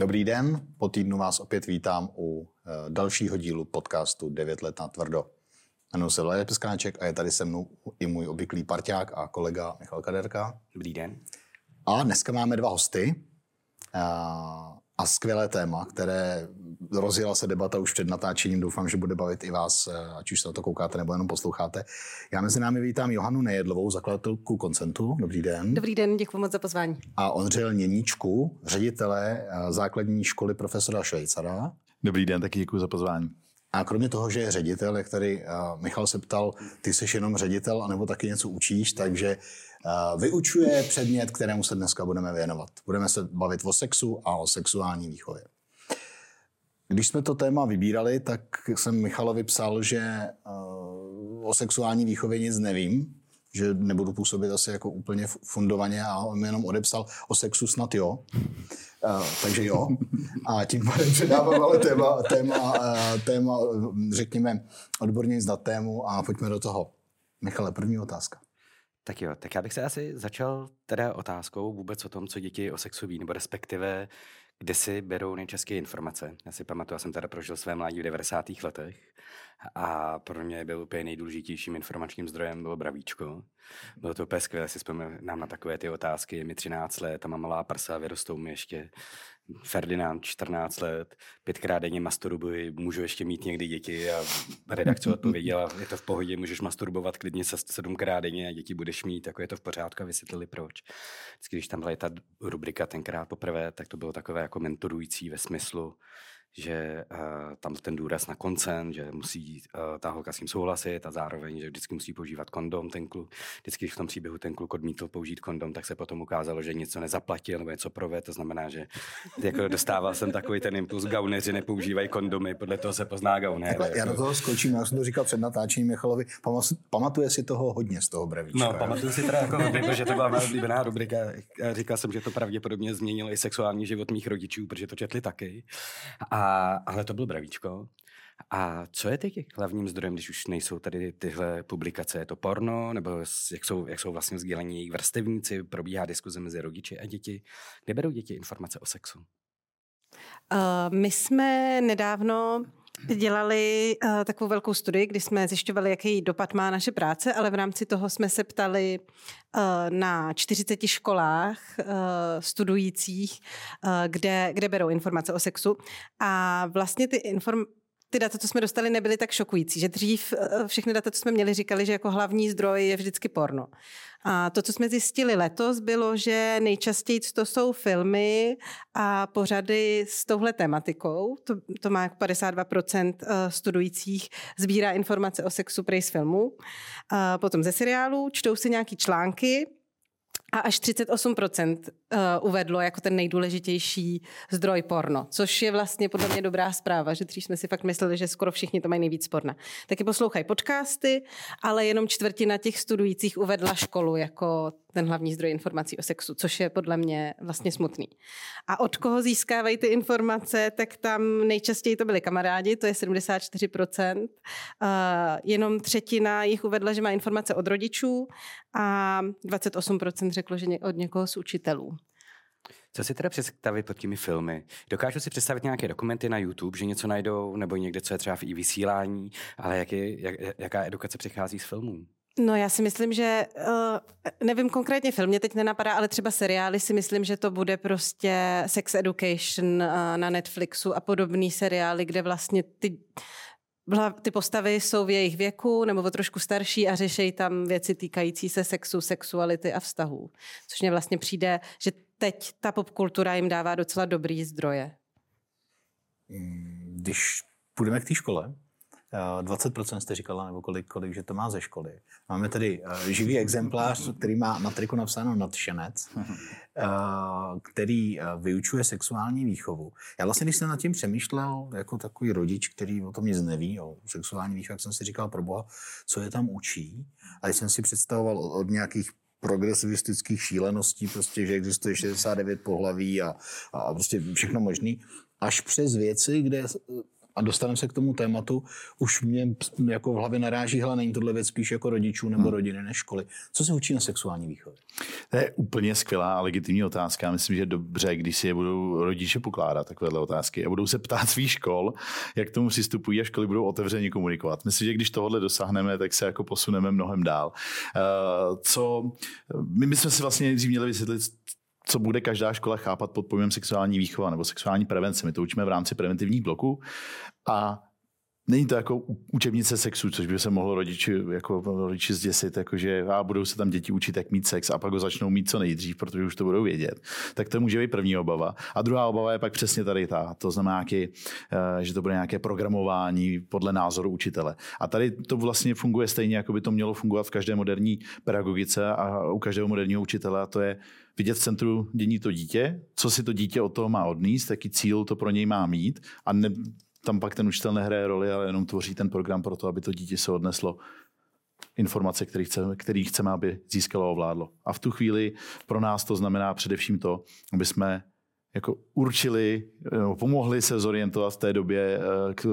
Dobrý den, po týdnu vás opět vítám u eh, dalšího dílu podcastu 9 let na tvrdo. Jmenuji se Vladimír Peskáček a je tady se mnou i můj obvyklý parťák a kolega Michal Kaderka. Dobrý den. A dneska máme dva hosty a, skvělé téma, které rozjela se debata už před natáčením. Doufám, že bude bavit i vás, eh, ať už se na to koukáte nebo jenom posloucháte. Já mezi námi vítám Johanu Nejedlovou, zakladatelku Koncentu. Dobrý den. Dobrý den, děkuji moc za pozvání. A Ondřeje Něníčku, ředitele eh, základní školy profesora Švejcara. Dobrý den, taky děkuji za pozvání. A kromě toho, že je ředitel, jak tady uh, Michal se ptal, ty jsi jenom ředitel, anebo taky něco učíš, takže uh, vyučuje předmět, kterému se dneska budeme věnovat. Budeme se bavit o sexu a o sexuální výchově. Když jsme to téma vybírali, tak jsem Michalovi psal, že uh, o sexuální výchově nic nevím, že nebudu působit asi jako úplně fundovaně a on mi jenom odepsal o sexu snad jo. Uh, takže jo. A tím pádem předávám ale téma, téma, uh, téma, řekněme, odborně na tému a pojďme do toho. Michale, první otázka. Tak jo, tak já bych se asi začal teda otázkou vůbec o tom, co děti o sexu ví, nebo respektive kde si berou nejčastěji informace. Já si pamatuju, já jsem teda prožil své mládí v 90. letech a pro mě byl úplně nejdůležitějším informačním zdrojem bylo bravíčko. Bylo to úplně skvělé, si vzpomínám na takové ty otázky, je mi 13 let a mám malá prsa, vyrostou mi ještě Ferdinand, 14 let, pětkrát denně masturbuji, můžu ještě mít někdy děti a redakce odpověděla, je to v pohodě, můžeš masturbovat klidně se sedmkrát denně a děti budeš mít, jako je to v pořádku a vysvětlili proč. Vždycky, když tam byla ta rubrika tenkrát poprvé, tak to bylo takové jako mentorující ve smyslu, že uh, tam ten důraz na koncent, že musí uh, ta holka s tím souhlasit a zároveň, že vždycky musí používat kondom ten kluk. Vždycky, když v tom příběhu ten kluk odmítl použít kondom, tak se potom ukázalo, že něco nezaplatil nebo něco prové. To znamená, že jako dostával jsem takový ten impuls, gauneři nepoužívají kondomy, podle toho se pozná gauner. Takhle, jako. Já do toho skočím, já jsem to říkal před natáčením Michalovi. Pamatuje si toho hodně z toho brevíčka. No, pamatuju si teda jako hodně, protože to byla moje oblíbená rubrika. Říkal jsem, že to pravděpodobně změnilo i sexuální život mých rodičů, protože to četli taky. A a, ale to byl Bravíčko. A co je teď hlavním zdrojem, když už nejsou tady tyhle publikace? Je to porno, nebo jak jsou, jak jsou vlastně sdílení jejich vrstevníci, probíhá diskuze mezi rodiči a děti? Kde berou děti informace o sexu? Uh, my jsme nedávno dělali uh, takovou velkou studii, kdy jsme zjišťovali, jaký dopad má naše práce, ale v rámci toho jsme se ptali uh, na 40 školách uh, studujících, uh, kde, kde berou informace o sexu. A vlastně ty informace ty data, co jsme dostali, nebyly tak šokující, že dřív všechny data, co jsme měli, říkali, že jako hlavní zdroj je vždycky porno. A to, co jsme zjistili letos, bylo, že nejčastěji to jsou filmy a pořady s touhle tematikou. To, to má jako 52% eh, studujících sbírá informace o sexu prej z filmu. A potom ze seriálu čtou si nějaký články, a až 38% eh, uvedlo jako ten nejdůležitější zdroj porno, což je vlastně podle mě dobrá zpráva, že dřív jsme si fakt mysleli, že skoro všichni to mají nejvíc porna. Taky poslouchají podcasty, ale jenom čtvrtina těch studujících uvedla školu jako ten hlavní zdroj informací o sexu, což je podle mě vlastně smutný. A od koho získávají ty informace, tak tam nejčastěji to byli kamarádi, to je 74%. Uh, jenom třetina jich uvedla, že má informace od rodičů a 28% řeklo, že od někoho z učitelů. Co si teda představit pod těmi filmy? Dokážu si představit nějaké dokumenty na YouTube, že něco najdou, nebo někde, co je třeba v i vysílání, ale jak je, jak, jaká edukace přichází z filmů? No já si myslím, že uh, nevím konkrétně film, mě teď nenapadá, ale třeba seriály si myslím, že to bude prostě Sex Education uh, na Netflixu a podobný seriály, kde vlastně ty ty postavy jsou v jejich věku nebo o trošku starší a řeší tam věci týkající se sexu, sexuality a vztahů. Což mně vlastně přijde, že teď ta popkultura jim dává docela dobrý zdroje. Když půjdeme k té škole, 20% jste říkala, nebo kolik, kolik, že to má ze školy. Máme tady uh, živý exemplář, který má na triku napsáno nadšenec, uh, který vyučuje sexuální výchovu. Já vlastně, když jsem nad tím přemýšlel, jako takový rodič, který o tom nic neví, o sexuální výchově, jsem si říkal, pro boha, co je tam učí. A když jsem si představoval od, od nějakých progresivistických šíleností, prostě, že existuje 69 pohlaví a, a prostě všechno možný, až přes věci, kde a dostaneme se k tomu tématu, už mě jako v hlavě naráží, hele, není tohle věc spíš jako rodičů nebo hmm. rodiny než školy. Co se učí na sexuální výchově? To je úplně skvělá a legitimní otázka. Myslím, že je dobře, když si je budou rodiče pokládat takovéhle otázky a budou se ptát svých škol, jak k tomu přistupují a školy budou otevřeně komunikovat. Myslím, že když tohle dosáhneme, tak se jako posuneme mnohem dál. Uh, co, my, my jsme si vlastně nejdřív měli vysvětlit, co bude každá škola chápat pod pojmem sexuální výchova nebo sexuální prevence. My to učíme v rámci preventivních bloků a Není to jako učebnice sexu, což by se mohlo rodiči, jako rodiči zděsit, jakože a budou se tam děti učit, jak mít sex a pak ho začnou mít co nejdřív, protože už to budou vědět. Tak to může být první obava. A druhá obava je pak přesně tady ta. To znamená, nějaký, eh, že to bude nějaké programování podle názoru učitele. A tady to vlastně funguje stejně, jako by to mělo fungovat v každé moderní pedagogice a u každého moderního učitele. A to je vidět v centru dění to dítě, co si to dítě od toho má odníst, jaký cíl to pro něj má mít a ne, tam pak ten učitel nehraje roli, ale jenom tvoří ten program pro to, aby to dítě se odneslo informace, který chceme, který chceme, aby získalo a ovládlo. A v tu chvíli pro nás to znamená především to, aby jsme jako určili, pomohli se zorientovat v té době eh, k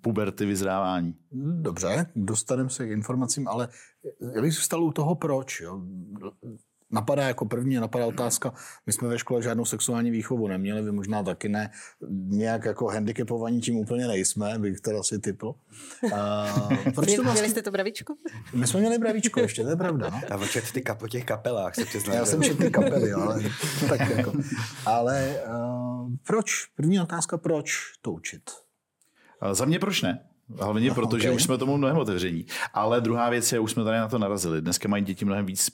puberty vyzrávání. Dobře, dostaneme se k informacím, ale já bych zůstal u toho proč. Jo napadá jako první, napadá otázka, my jsme ve škole žádnou sexuální výchovu neměli, vy možná taky ne, nějak jako handicapovaní tím úplně nejsme, bych teda si typl. Uh, proč to vlastně... Měli jste to bravičko? My jsme měli bravičko ještě, to je pravda. No? A očet ty kap, po těch kapelách se přiznám. Já jsem četl ty kapely, ale, tak jako. ale uh, proč? První otázka, proč to učit? Za mě proč ne? Hlavně no, proto, okay. že už jsme tomu mnohem otevření. Ale druhá věc je, už jsme tady na to narazili. Dneska mají děti mnohem víc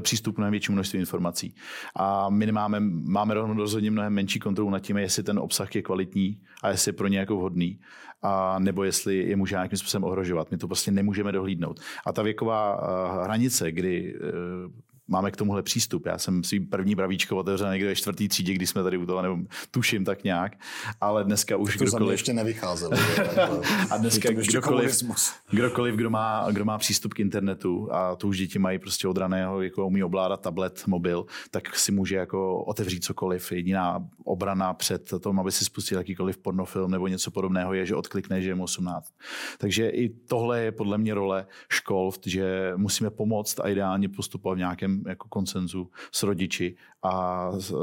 přístup na větší množství informací. A my máme, máme rozhodně mnohem menší kontrolu nad tím, jestli ten obsah je kvalitní a jestli je pro ně jako vhodný, a nebo jestli je může nějakým způsobem ohrožovat. My to prostě nemůžeme dohlídnout. A ta věková eh, hranice, kdy eh, máme k tomuhle přístup. Já jsem svým první bravíčko otevřel někde ve čtvrtý třídě, když jsme tady u toho, nebo tuším tak nějak, ale dneska už to kdokoliv... ještě nevycházel. a dneska kdokoliv, kdokoliv kdo, má, kdo má přístup k internetu a to už děti mají prostě od raného, jako umí ovládat tablet, mobil, tak si může jako otevřít cokoliv. Jediná obrana před tom, aby si spustil jakýkoliv pornofilm nebo něco podobného, je, že odklikne, že je 18. Takže i tohle je podle mě role škol, že musíme pomoct a ideálně postupovat v nějakém jako koncenzu s rodiči a e,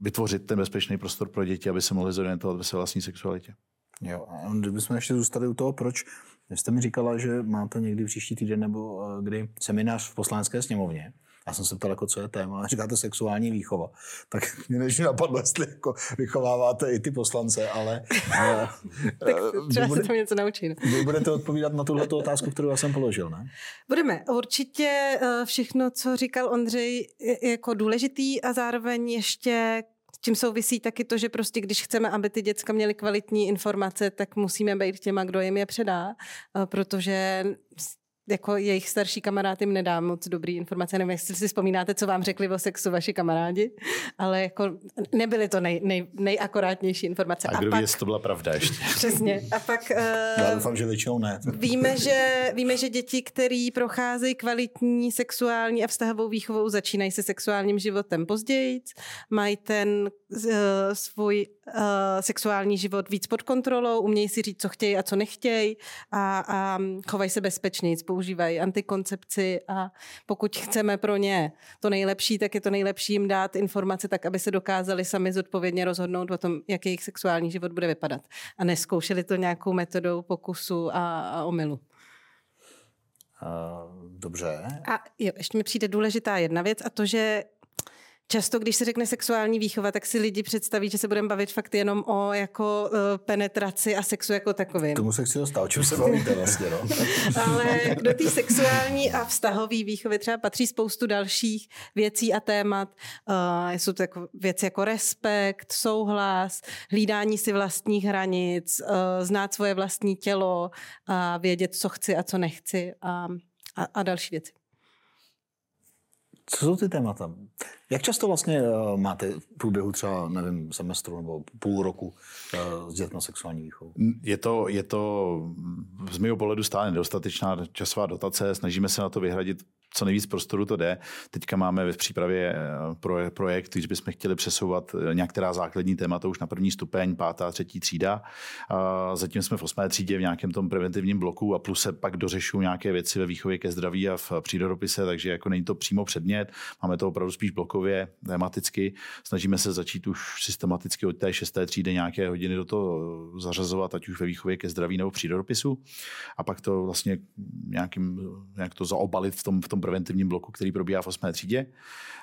vytvořit ten bezpečný prostor pro děti, aby se mohli zorientovat ve své vlastní sexualitě. Jo, a kdybychom ještě zůstali u toho, proč jste mi říkala, že máte někdy příští týden nebo e, kdy seminář v poslanecké sněmovně. Já jsem se ptal, jako, co je téma. Říkáte sexuální výchova. Tak mě než napadlo, jestli jako vychováváte i ty poslance, ale... ale tak eh, třeba bude, se tam něco naučit. No. Vy budete odpovídat na tuhle otázku, kterou já jsem položil, ne? Budeme. Určitě eh, všechno, co říkal Ondřej, je jako důležitý a zároveň ještě tím souvisí taky to, že prostě když chceme, aby ty děcka měly kvalitní informace, tak musíme být těma, kdo jim je předá, eh, protože jako jejich starší kamarád jim nedá moc dobrý informace. Nevím, jestli si vzpomínáte, co vám řekli o sexu vaši kamarádi, ale jako nebyly to nej, nej, nejakurátnější informace. A kdo ví, jestli to byla pravda ještě. Přesně. A pak... Uh, Já doufám, že většinou ne. Víme že, víme, že děti, které procházejí kvalitní sexuální a vztahovou výchovou, začínají se sexuálním životem později, mají ten uh, svůj uh, sexuální život víc pod kontrolou, umějí si říct, co chtějí a co nechtějí a, a chovají se bezpečněji používají antikoncepci a pokud chceme pro ně to nejlepší, tak je to nejlepší jim dát informace tak, aby se dokázali sami zodpovědně rozhodnout o tom, jak jejich sexuální život bude vypadat. A neskoušeli to nějakou metodou pokusu a, a omylu. Dobře. A jo, ještě mi přijde důležitá jedna věc a to, že Často, když se řekne sexuální výchova, tak si lidi představí, že se budeme bavit fakt jenom o jako uh, penetraci a sexu jako takovým. Tomu se chci dostat, o čem se bavíte vlastně, no? Ale do té sexuální a vztahové výchovy třeba patří spoustu dalších věcí a témat. Uh, jsou to jako věci jako respekt, souhlas, hlídání si vlastních hranic, uh, znát svoje vlastní tělo a vědět, co chci a co nechci a, a, a další věci. Co jsou ty témata? Jak často vlastně uh, máte v průběhu třeba, nevím, semestru nebo půl roku uh, s dětmi sexuální výchovu? Je to, je to z mého pohledu stále nedostatečná časová dotace. Snažíme se na to vyhradit co nejvíc prostoru to jde. Teďka máme v přípravě eh, projekt, když bychom chtěli přesouvat eh, některá základní témata už na první stupeň, pátá, třetí třída. Zatím jsme v osmé třídě v nějakém tom preventivním bloku a plus se pak dořešují nějaké věci ve výchově ke zdraví a v přírodopise, takže jako není to přímo předmět. Máme to opravdu spíš blokově, tematicky. Snažíme se začít už systematicky od té šesté třídy nějaké hodiny do toho zařazovat, ať už ve výchově ke zdraví nebo přírodopisu. A pak to vlastně nějakým, nějak to zaobalit v tom, v tom preventivním bloku, který probíhá v 8. třídě.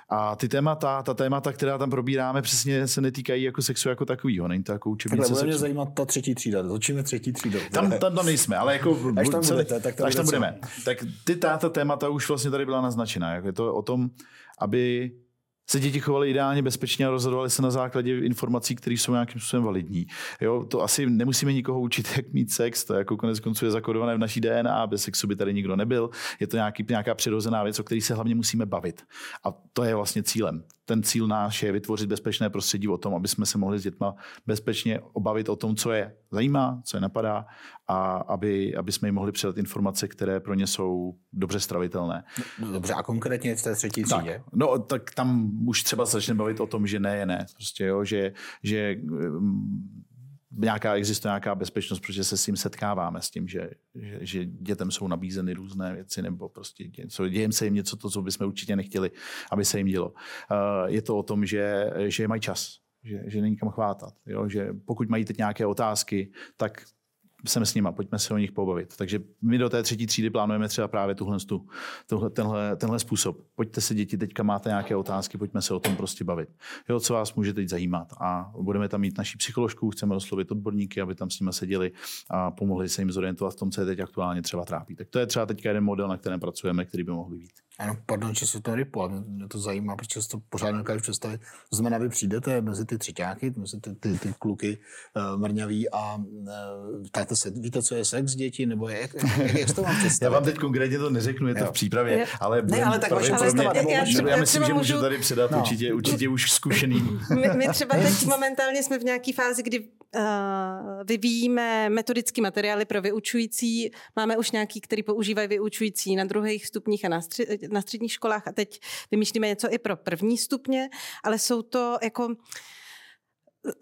A ty témata, ta témata, která tam probíráme, přesně se netýkají jako sexu jako takového. Není to jako učebnice Takhle, bude mě zajímat ta třetí třída. Začíme třetí třídou. Tam, tam, tam nejsme, ale jako... Až tam, budete, tak tam, až tam budeme. Tak ty táta témata už vlastně tady byla naznačena. Jako je to o tom, aby se děti chovaly ideálně bezpečně a rozhodovali se na základě informací, které jsou nějakým způsobem validní. Jo, to asi nemusíme nikoho učit, jak mít sex, to jako konec konců je zakodované v naší DNA, bez sexu by tady nikdo nebyl. Je to nějaký, nějaká přirozená věc, o které se hlavně musíme bavit. A to je vlastně cílem ten cíl náš je vytvořit bezpečné prostředí o tom, aby jsme se mohli s dětma bezpečně obavit o tom, co je zajímá, co je napadá a aby, aby jsme jim mohli předat informace, které pro ně jsou dobře stravitelné. No, dobře, a konkrétně v té třetí třídě? Tak, no, tak tam už třeba začne bavit o tom, že ne je ne. Prostě, jo, že, že nějaká, existuje nějaká bezpečnost, protože se s tím setkáváme, s tím, že, že, že dětem jsou nabízeny různé věci, nebo prostě něco, dějem se jim něco, to, co bychom určitě nechtěli, aby se jim dělo. Je to o tom, že, že mají čas, že, že není kam chvátat. Jo? Že pokud mají teď nějaké otázky, tak jsem s nima, pojďme se o nich pobavit. Takže my do té třetí třídy plánujeme třeba právě tuhle, tuhle, tenhle, tenhle způsob. Pojďte se děti, teďka máte nějaké otázky, pojďme se o tom prostě bavit. Jo, co vás může teď zajímat. A budeme tam mít naší psycholožku, chceme oslovit odborníky, aby tam s nimi seděli a pomohli se jim zorientovat v tom, co je teď aktuálně třeba trápí. Tak to je třeba teďka jeden model, na kterém pracujeme, který by mohl být. Ano, pardon, že se to rypu, ale mě to zajímá, protože se to pořád nedokážu představit. To znamená, vy přijdete mezi ty třeťáky, mezi ty, ty, ty kluky uh, mrňaví a uh, se, víte, co je sex děti, nebo jak, jak, jak to mám představit? Já vám teď konkrétně to neřeknu, je to v přípravě, je. ale, ne, ale tak mě, já, já, já, myslím, že můžu tady předat no. určitě, určitě už zkušeným. My, my třeba teď momentálně jsme v nějaké fázi, kdy vyvíjíme metodické materiály pro vyučující. Máme už nějaký, který používají vyučující na druhých stupních a na, stři- na středních školách a teď vymýšlíme něco i pro první stupně, ale jsou to jako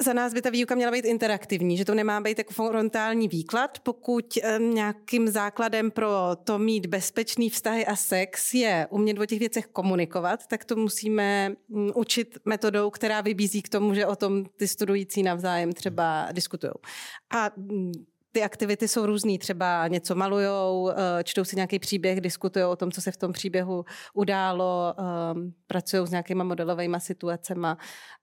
za nás by ta výuka měla být interaktivní, že to nemá být jako frontální výklad. Pokud nějakým základem pro to mít bezpečný vztahy a sex je umět o těch věcech komunikovat, tak to musíme mm, učit metodou, která vybízí k tomu, že o tom ty studující navzájem třeba diskutují. A mm, ty aktivity jsou různý, třeba něco malujou, eh, čtou si nějaký příběh, diskutují o tom, co se v tom příběhu událo, ehm, pracují s nějakýma modelovými situacemi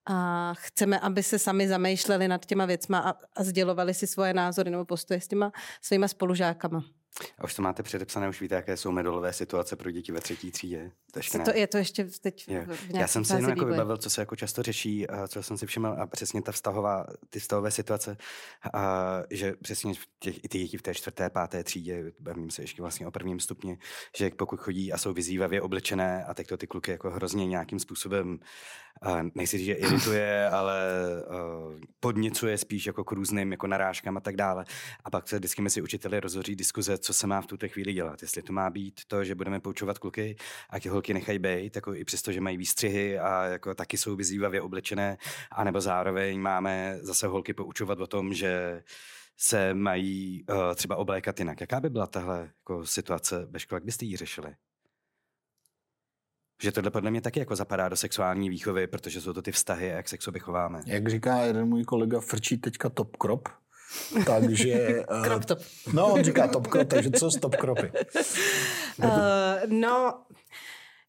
a chceme, aby se sami zamýšleli nad těma věcma a, a sdělovali si svoje názory nebo postoje s těma svýma spolužákama. A už to máte předepsané, už víte, jaké jsou medolové situace pro děti ve třetí třídě? To, to je to ještě teď je. v Já jsem si jenom jako vybavil, co se jako často řeší, a co jsem si všiml, a přesně ta vztahová, ty vztahové situace, a že přesně těch, i ty děti v té čtvrté, páté třídě, bavím se ještě vlastně o prvním stupni, že pokud chodí a jsou vyzývavě oblečené a teď to ty kluky jako hrozně nějakým způsobem nechci říct, že irituje, ale uh, podněcuje spíš jako k různým jako narážkám a tak dále. A pak se vždycky mezi učiteli rozhoří diskuze, co se má v tuto chvíli dělat. Jestli to má být to, že budeme poučovat kluky a ty holky nechají být, jako i přesto, že mají výstřihy a jako taky jsou vyzývavě oblečené, anebo zároveň máme zase holky poučovat o tom, že se mají uh, třeba oblékat jinak. Jaká by byla tahle jako, situace ve škole, jak byste ji řešili? Že tohle podle mě taky jako zapadá do sexuální výchovy, protože jsou to ty vztahy, jak se k sobě chováme. Jak říká jeden můj kolega, frčí teďka top crop, takže... Crop top. No, on říká top crop, takže co s top cropy? Uh, no,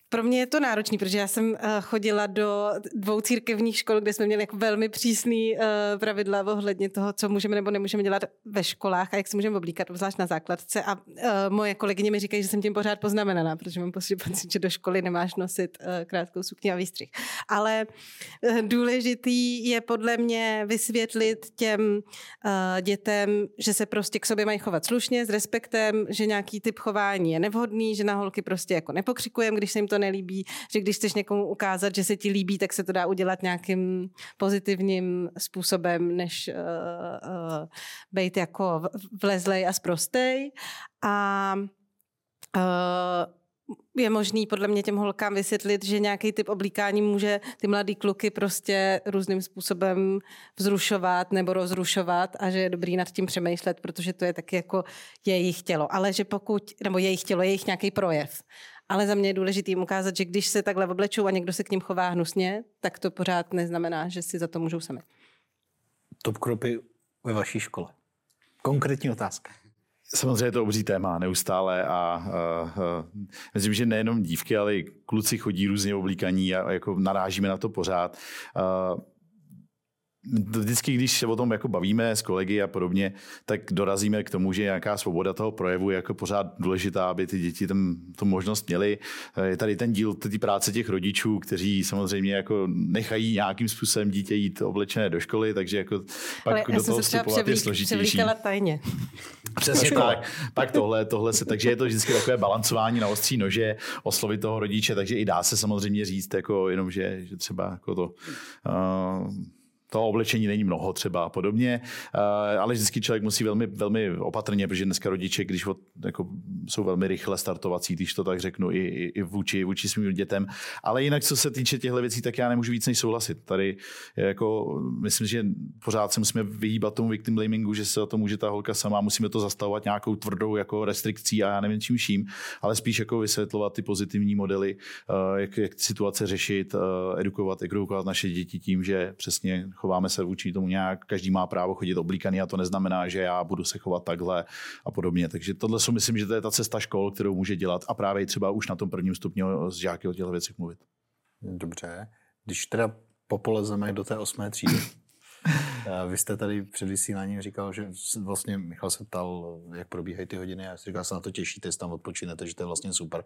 pro mě je to náročný, protože já jsem uh, chodila do dvou církevních škol, kde jsme měli jako velmi přísný uh, pravidla ohledně toho, co můžeme nebo nemůžeme dělat ve školách a jak se můžeme oblíkat, zvlášť na základce. A uh, moje kolegyně mi říkají, že jsem tím pořád poznamenaná, protože mám pocit, že do školy nemáš nosit krátkou sukni a výstřih. Ale důležitý je podle mě vysvětlit těm dětem, že se prostě k sobě mají chovat slušně, s respektem, že nějaký typ chování je nevhodný, že na holky prostě jako nepokřikujeme, když se jim to nelíbí, že když chceš někomu ukázat, že se ti líbí, tak se to dá udělat nějakým pozitivním způsobem, než uh, uh, být jako vlezlej a sprostej. A uh, je možný podle mě těm holkám vysvětlit, že nějaký typ oblíkání může ty mladý kluky prostě různým způsobem vzrušovat nebo rozrušovat a že je dobrý nad tím přemýšlet, protože to je taky jako jejich tělo. Ale že pokud, nebo jejich tělo, jejich nějaký projev. Ale za mě je důležité jim ukázat, že když se takhle oblečou a někdo se k ním chová hnusně, tak to pořád neznamená, že si za to můžou sami. Top kropy ve vaší škole. Konkrétní otázka. Samozřejmě je to obří téma neustále a, a, a myslím, že nejenom dívky, ale i kluci chodí různě oblíkaní a jako narážíme na to pořád. A, vždycky, když se o tom jako bavíme s kolegy a podobně, tak dorazíme k tomu, že nějaká svoboda toho projevu je jako pořád důležitá, aby ty děti tam tu možnost měly. Je tady ten díl té práce těch rodičů, kteří samozřejmě jako nechají nějakým způsobem dítě jít oblečené do školy, takže jako pak Ale do toho vstupovat je složitější. tajně. Přesně tak. Pak tohle, tohle se, takže je to vždycky takové balancování na ostří nože, oslovit toho rodiče, takže i dá se samozřejmě říct, jako jenom, že, že třeba jako to uh, toho oblečení není mnoho třeba a podobně, eh, ale vždycky člověk musí velmi, velmi opatrně, protože dneska rodiče, když od, jako, jsou velmi rychle startovací, když to tak řeknu, i, i vůči, vůči svým dětem. Ale jinak, co se týče těchto věcí, tak já nemůžu víc než souhlasit. Tady jako, myslím, že pořád se musíme vyhýbat tomu victim blamingu, že se o to může ta holka sama, musíme to zastavovat nějakou tvrdou jako restrikcí a já nevím čím vším, ale spíš jako vysvětlovat ty pozitivní modely, eh, jak, jak situace řešit, eh, edukovat, edukovat naše děti tím, že přesně chováme se vůči tomu nějak, každý má právo chodit oblíkaný a to neznamená, že já budu se chovat takhle a podobně. Takže tohle si myslím, že to je ta cesta škol, kterou může dělat a právě třeba už na tom prvním stupni s žáky o těchto věcech mluvit. Dobře. Když teda popolezeme do té osmé třídy, vy jste tady před vysíláním říkal, že vlastně Michal se ptal, jak probíhají ty hodiny a já říkal, se na to těšíte, jestli tam odpočinete, že to je vlastně super.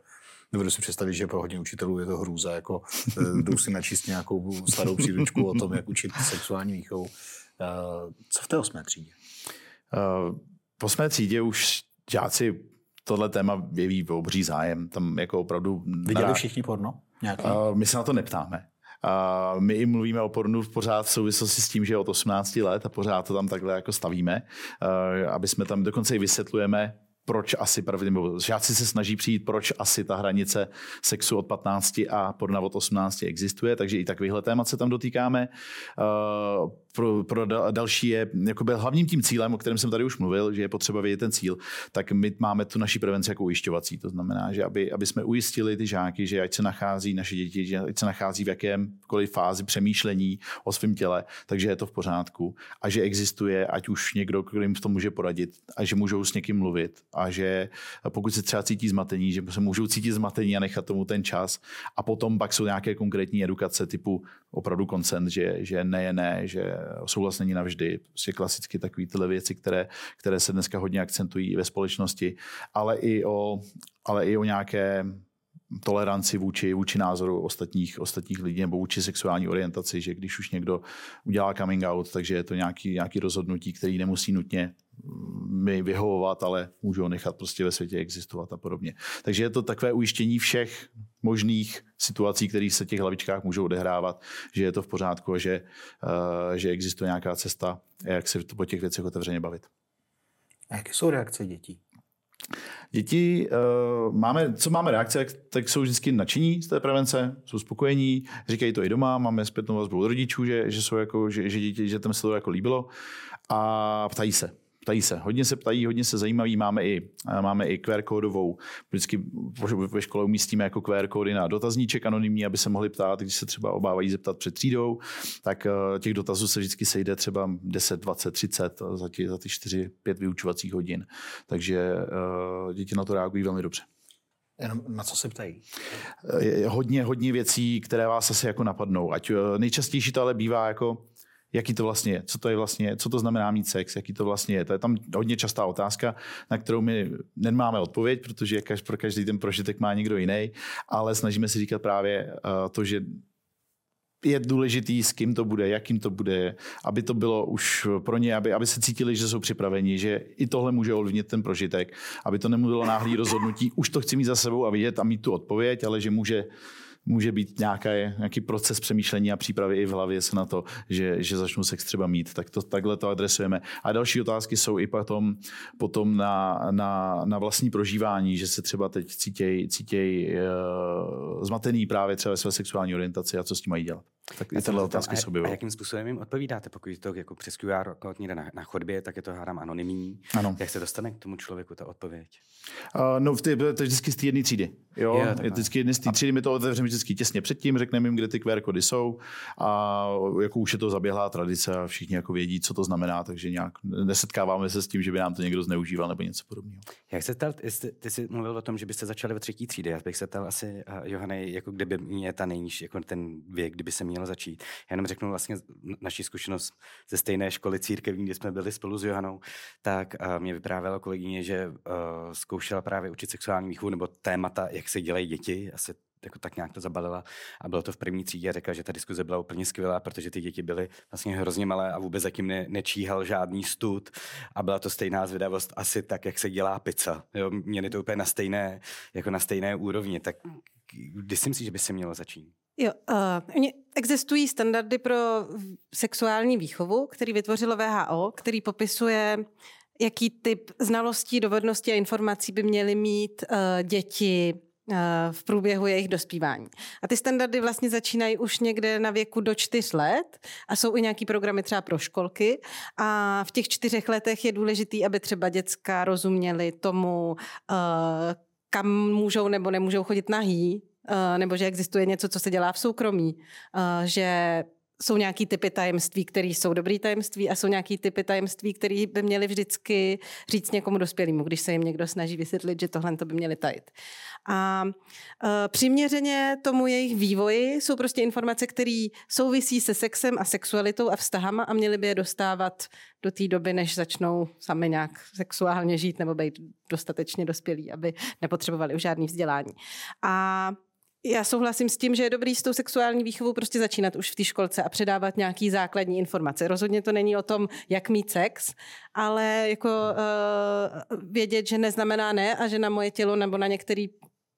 Dovedu si představit, že pro hodně učitelů je to hrůza, jako eh, jdou si načíst nějakou starou příručku o tom, jak učit sexuální výchovu. Eh, co v té osmé třídě? V osmé třídě už žáci tohle téma jeví obří zájem. Tam jako opravdu... Viděli všichni porno? Nějaký? Uh, my se na to neptáme. A my i mluvíme o pornu pořád v souvislosti s tím, že od 18 let a pořád to tam takhle jako stavíme, aby jsme tam dokonce i vysvětlujeme, proč asi pravděpodobně, žáci se snaží přijít, proč asi ta hranice sexu od 15 a porna od 18 existuje, takže i takovýhle témat se tam dotýkáme. Pro, pro další je, jako byl hlavním tím cílem, o kterém jsem tady už mluvil, že je potřeba vědět ten cíl, tak my máme tu naší prevenci jako ujišťovací. To znamená, že aby, aby jsme ujistili ty žáky, že ať se nachází naše děti, že ať se nachází v jakémkoliv fázi přemýšlení o svém těle, takže je to v pořádku a že existuje ať už někdo, kdo jim v tom může poradit a že můžou s někým mluvit a že pokud se třeba cítí zmatení, že se můžou cítit zmatení a nechat tomu ten čas a potom pak jsou nějaké konkrétní edukace typu opravdu koncent, že, že ne ne, že souhlas není navždy, prostě klasicky takové tyhle věci, které, které se dneska hodně akcentují ve společnosti, ale i o, ale i o nějaké toleranci vůči, vůči názoru ostatních, ostatních lidí nebo vůči sexuální orientaci, že když už někdo udělá coming out, takže je to nějaký, nějaký rozhodnutí, který nemusí nutně mi vyhovovat, ale můžu ho nechat prostě ve světě existovat a podobně. Takže je to takové ujištění všech možných situací, které se v těch hlavičkách můžou odehrávat, že je to v pořádku a že, uh, že existuje nějaká cesta, jak se po těch věcech otevřeně bavit. A jaké jsou reakce dětí? Děti, uh, máme, co máme reakce, tak jsou vždycky nadšení z té prevence, jsou spokojení, říkají to i doma, máme zpětnou vazbu od rodičů, že, že, jsou jako, že, že, děti, že tam se to jako líbilo a ptají se ptají se, hodně se ptají, hodně se zajímaví, máme i, máme i QR kódovou, vždycky ve škole umístíme jako QR kódy na dotazníček anonymní, aby se mohli ptát, když se třeba obávají zeptat před třídou, tak eh, těch dotazů se vždycky sejde třeba 10, 20, 30 za ty, za ty 4, 5 vyučovacích hodin. Takže uh, děti na to reagují velmi dobře. Jenom na co se ptají? Hodně, hodně věcí, které vás asi jako napadnou. Ať nejčastější to ale bývá jako jaký to vlastně je, co to je vlastně, co to znamená mít sex, jaký to vlastně je. To je tam hodně častá otázka, na kterou my nemáme odpověď, protože pro každý ten prožitek má někdo jiný, ale snažíme se říkat právě uh, to, že je důležitý, s kým to bude, jakým to bude, aby to bylo už pro ně, aby, aby se cítili, že jsou připraveni, že i tohle může ovlivnit ten prožitek, aby to nebylo náhlý rozhodnutí, už to chci mít za sebou a vidět a mít tu odpověď, ale že může může být nějaký, nějaký proces přemýšlení a přípravy i v hlavě se na to, že, že začnu sex třeba mít. Tak to, takhle to adresujeme. A další otázky jsou i potom, potom na, na, na vlastní prožívání, že se třeba teď cítějí cítěj, uh, zmatený právě třeba své sexuální orientaci a co s tím mají dělat. Tak i tyhle otázky jsou A jakým způsobem jim odpovídáte? Pokud to jako přes QR kód někde na, na chodbě, tak je to hádám anonymní. Ano. Jak se dostane k tomu člověku ta odpověď? Uh, no, ty, to je vždycky z té jedné třídy. Jo? Je, je vždycky jedné z té třídy, my to otevřeme vždycky těsně předtím, řekneme jim, kde ty QR kody jsou a jako už je to zaběhlá tradice a všichni jako vědí, co to znamená, takže nějak nesetkáváme se s tím, že by nám to někdo zneužíval nebo něco podobného. Jak se ptal, ty, ty jsi mluvil o tom, že byste začali ve třetí třídě, já bych se ptal asi, uh, Johany, jako kdyby mě ta nejnižší, jako ten věk, kdyby se mělo začít. Já jenom řeknu vlastně naši zkušenost ze stejné školy církevní, kde jsme byli spolu s Johanou, tak uh, mě vyprávěla kolegyně, že uh, zkoušela právě učit sexuální výchovu nebo témata, jak se dělají děti, asi jako tak nějak to zabalila a bylo to v první třídě a řekla, že ta diskuze byla úplně skvělá, protože ty děti byly vlastně hrozně malé a vůbec zatím ne, nečíhal žádný stud a byla to stejná zvědavost asi tak, jak se dělá pizza. Jo, měli to úplně na stejné, jako na stejné úrovni, tak kdy si myslíš, že by se mělo začít? Jo, uh, existují standardy pro sexuální výchovu, který vytvořilo VHO, který popisuje, jaký typ znalostí, dovedností a informací by měly mít uh, děti uh, v průběhu jejich dospívání. A ty standardy vlastně začínají už někde na věku do čtyř let a jsou i nějaký programy třeba pro školky a v těch čtyřech letech je důležitý, aby třeba děcka rozuměli tomu, uh, kam můžou nebo nemůžou chodit nahý, Eh, nebo že existuje něco, co se dělá v soukromí, eh, že jsou nějaký typy tajemství, které jsou dobrý tajemství a jsou nějaký typy tajemství, které by měly vždycky říct někomu dospělému, když se jim někdo snaží vysvětlit, že tohle to by měli tajit. A uh, přiměřeně tomu jejich vývoji jsou prostě informace, které souvisí se sexem a sexualitou a vztahama a měly by je dostávat do té doby, než začnou sami nějak sexuálně žít nebo být dostatečně dospělí, aby nepotřebovali už žádný vzdělání. A já souhlasím s tím, že je dobrý s tou sexuální výchovou prostě začínat už v té školce a předávat nějaký základní informace. Rozhodně to není o tom, jak mít sex, ale jako uh, vědět, že neznamená ne a že na moje tělo nebo na některý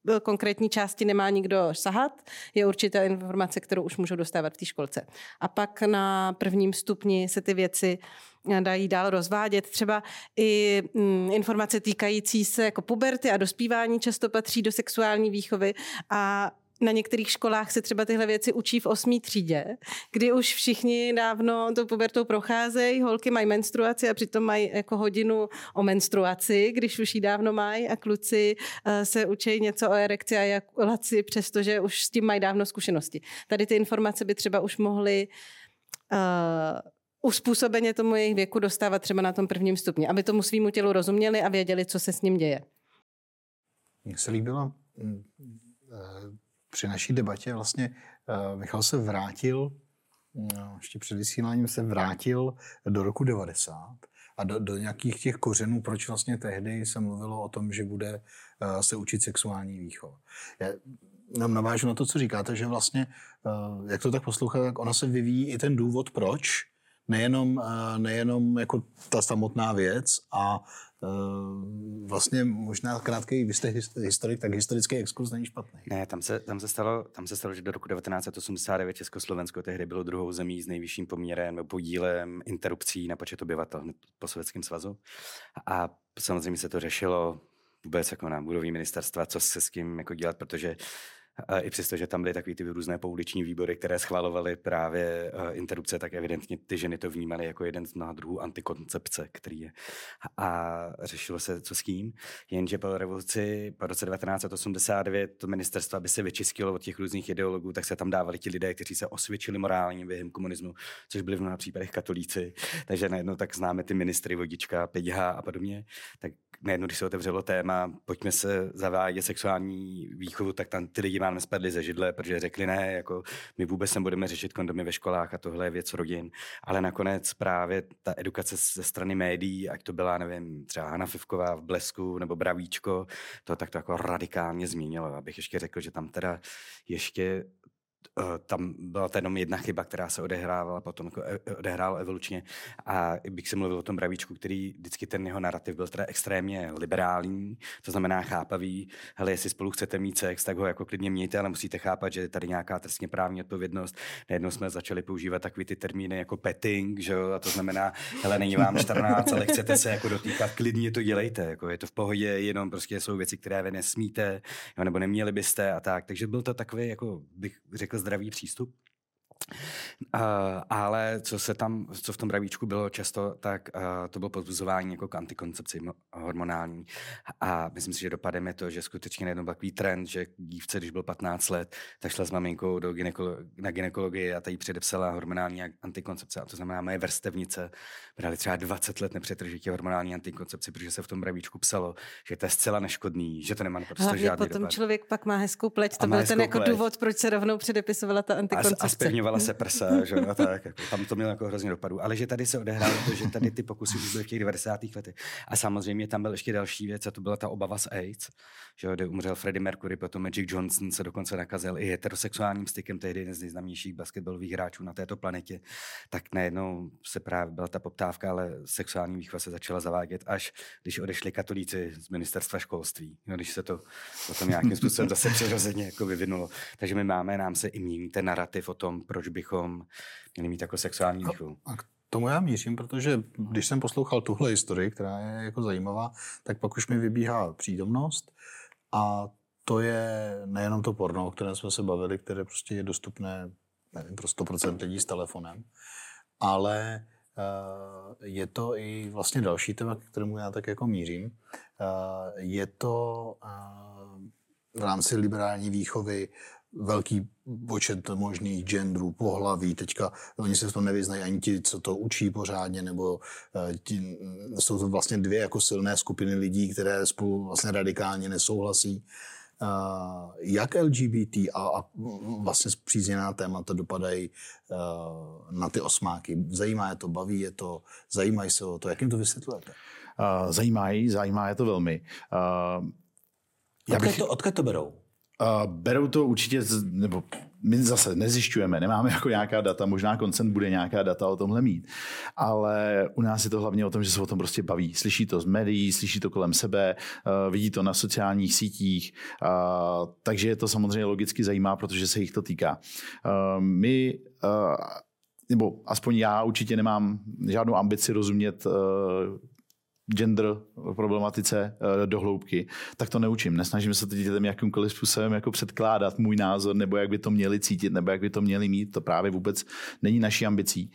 eh, konkrétní části nemá nikdo sahat, je určitá informace, kterou už můžou dostávat v té školce. A pak na prvním stupni se ty věci eh, dají dál rozvádět. Třeba i mm, informace týkající se jako puberty a dospívání často patří do sexuální výchovy a na některých školách se třeba tyhle věci učí v osmý třídě, kdy už všichni dávno to pubertou procházejí, holky mají menstruaci a přitom mají jako hodinu o menstruaci, když už ji dávno mají a kluci uh, se učí něco o erekci a ejakulaci, přestože už s tím mají dávno zkušenosti. Tady ty informace by třeba už mohly uh, uspůsobeně tomu jejich věku dostávat třeba na tom prvním stupni, aby tomu svýmu tělu rozuměli a věděli, co se s ním děje. Mně se líbilo mm, eh, při naší debatě vlastně uh, Michal se vrátil, no, ještě před vysíláním se vrátil do roku 90 a do, do nějakých těch kořenů, proč vlastně tehdy se mluvilo o tom, že bude uh, se učit sexuální výchova. Já navážu na to, co říkáte, že vlastně, jak to tak poslouchat, tak ona se vyvíjí i ten důvod, proč, nejenom, nejenom jako ta samotná věc a Eh, vlastně možná krátký, vy jste historik, tak historický exkurs není špatný. Ne, tam se, tam se, stalo, tam se stalo, že do roku 1989 Československo tehdy bylo druhou zemí s nejvyšším poměrem podílem interrupcí na počet obyvatel po Sovětském svazu. A samozřejmě se to řešilo vůbec jako na budovní ministerstva, co se s tím jako dělat, protože i přesto, že tam byly takový ty různé pouliční výbory, které schvalovaly právě uh, interrupce, tak evidentně ty ženy to vnímaly jako jeden z mnoha druhů antikoncepce, který je. A řešilo se, co s tím. Jenže po revoluci, po roce 1989, to ministerstvo, aby se vyčistilo od těch různých ideologů, tak se tam dávali ti lidé, kteří se osvědčili morálně během komunismu, což byli v mnoha případech katolíci. Takže najednou tak známe ty ministry Vodička, Peďha a podobně. Tak najednou, když se otevřelo téma, pojďme se zavádět sexuální výchovu, tak tam ty lidi vám nespadli ze židle, protože řekli ne, jako my vůbec nebudeme řešit kondomy ve školách a tohle je věc rodin. Ale nakonec právě ta edukace ze strany médií, ať to byla, nevím, třeba Hanna Fivková v Blesku nebo Bravíčko, to tak to jako radikálně změnilo. Abych ještě řekl, že tam teda ještě tam byla to jenom jedna chyba, která se odehrávala potom, jako e, odehrála evolučně a bych se mluvil o tom Bravíčku, který vždycky ten jeho narrativ byl teda extrémně liberální, to znamená chápavý, hele, jestli spolu chcete mít sex, tak ho jako klidně mějte, ale musíte chápat, že je tady nějaká trestně právní odpovědnost. Najednou jsme začali používat takový ty termíny jako petting, že jo, a to znamená, hele, není vám 14, ale chcete se jako dotýkat, klidně to dělejte, jako je to v pohodě, jenom prostě jsou věci, které vy nesmíte, jo, nebo neměli byste a tak. Takže byl to takový, jako bych řekl, zdravý přístup. Uh, ale co se tam, co v tom bravíčku bylo často, tak uh, to bylo pozbuzování jako k antikoncepci hormonální. A myslím si, že dopadem je to, že skutečně najednou byl takový trend, že dívce, když byl 15 let, tak šla s maminkou do gynekolo- na ginekologii a ta jí předepsala hormonální antikoncepce. A to znamená, moje vrstevnice brali třeba 20 let nepřetržitě hormonální antikoncepci, protože se v tom bravíčku psalo, že to je zcela neškodný, že to nemá prostě Hlavně žádný potom dopad. člověk pak má hezkou pleť, to byl ten jako pleť. důvod, proč se rovnou předepisovala ta antikoncepce. A, a vyměňovala se prsa, že a tak, jako, tam to mělo jako hrozně dopadu. Ale že tady se odehrálo to, že tady ty pokusy už byly v těch 90. letech. A samozřejmě tam byl ještě další věc, a to byla ta obava z AIDS, že kde umřel Freddie Mercury, potom Magic Johnson se dokonce nakazil i heterosexuálním stykem, tehdy jeden z nejznámějších basketbalových hráčů na této planetě. Tak najednou se právě byla ta poptávka, ale sexuální výchova se začala zavádět, až když odešli katolíci z ministerstva školství, no, když se to potom nějakým způsobem zase přirozeně jako vyvinulo. Takže my máme, nám se i mění ten narrativ o tom, proč bychom měli mít jako sexuální výchovu. K tomu já mířím, protože když jsem poslouchal tuhle historii, která je jako zajímavá, tak pak už mi vybíhá přítomnost a to je nejenom to porno, o kterém jsme se bavili, které prostě je dostupné nevím, pro 100% lidí s telefonem, ale uh, je to i vlastně další téma, k kterému já tak jako mířím. Uh, je to uh, v rámci liberální výchovy velký počet možných genderů, pohlaví. Teďka oni se v tom nevyznají ani ti, co to učí pořádně, nebo eh, ti, jsou to vlastně dvě jako silné skupiny lidí, které spolu vlastně radikálně nesouhlasí. Uh, jak LGBT a, a vlastně zpřízněná témata dopadají uh, na ty osmáky? Zajímá je to, baví je to, zajímají se o to, jak jim to vysvětlujete? Zajímají, zajímá je to velmi. Já bych... odkud, to, odkud to berou? Uh, berou to určitě, z, nebo my zase nezjišťujeme, nemáme jako nějaká data, možná koncent bude nějaká data o tomhle mít, ale u nás je to hlavně o tom, že se o tom prostě baví. Slyší to z médií, slyší to kolem sebe, uh, vidí to na sociálních sítích, takže je to samozřejmě logicky zajímá, protože se jich to týká. Uh, my nebo aspoň já určitě nemám žádnou ambici rozumět gender problematice eh, do hloubky, tak to neučím. Nesnažím se to dětem jakýmkoliv způsobem jako předkládat můj názor, nebo jak by to měli cítit, nebo jak by to měli mít. To právě vůbec není naší ambicí.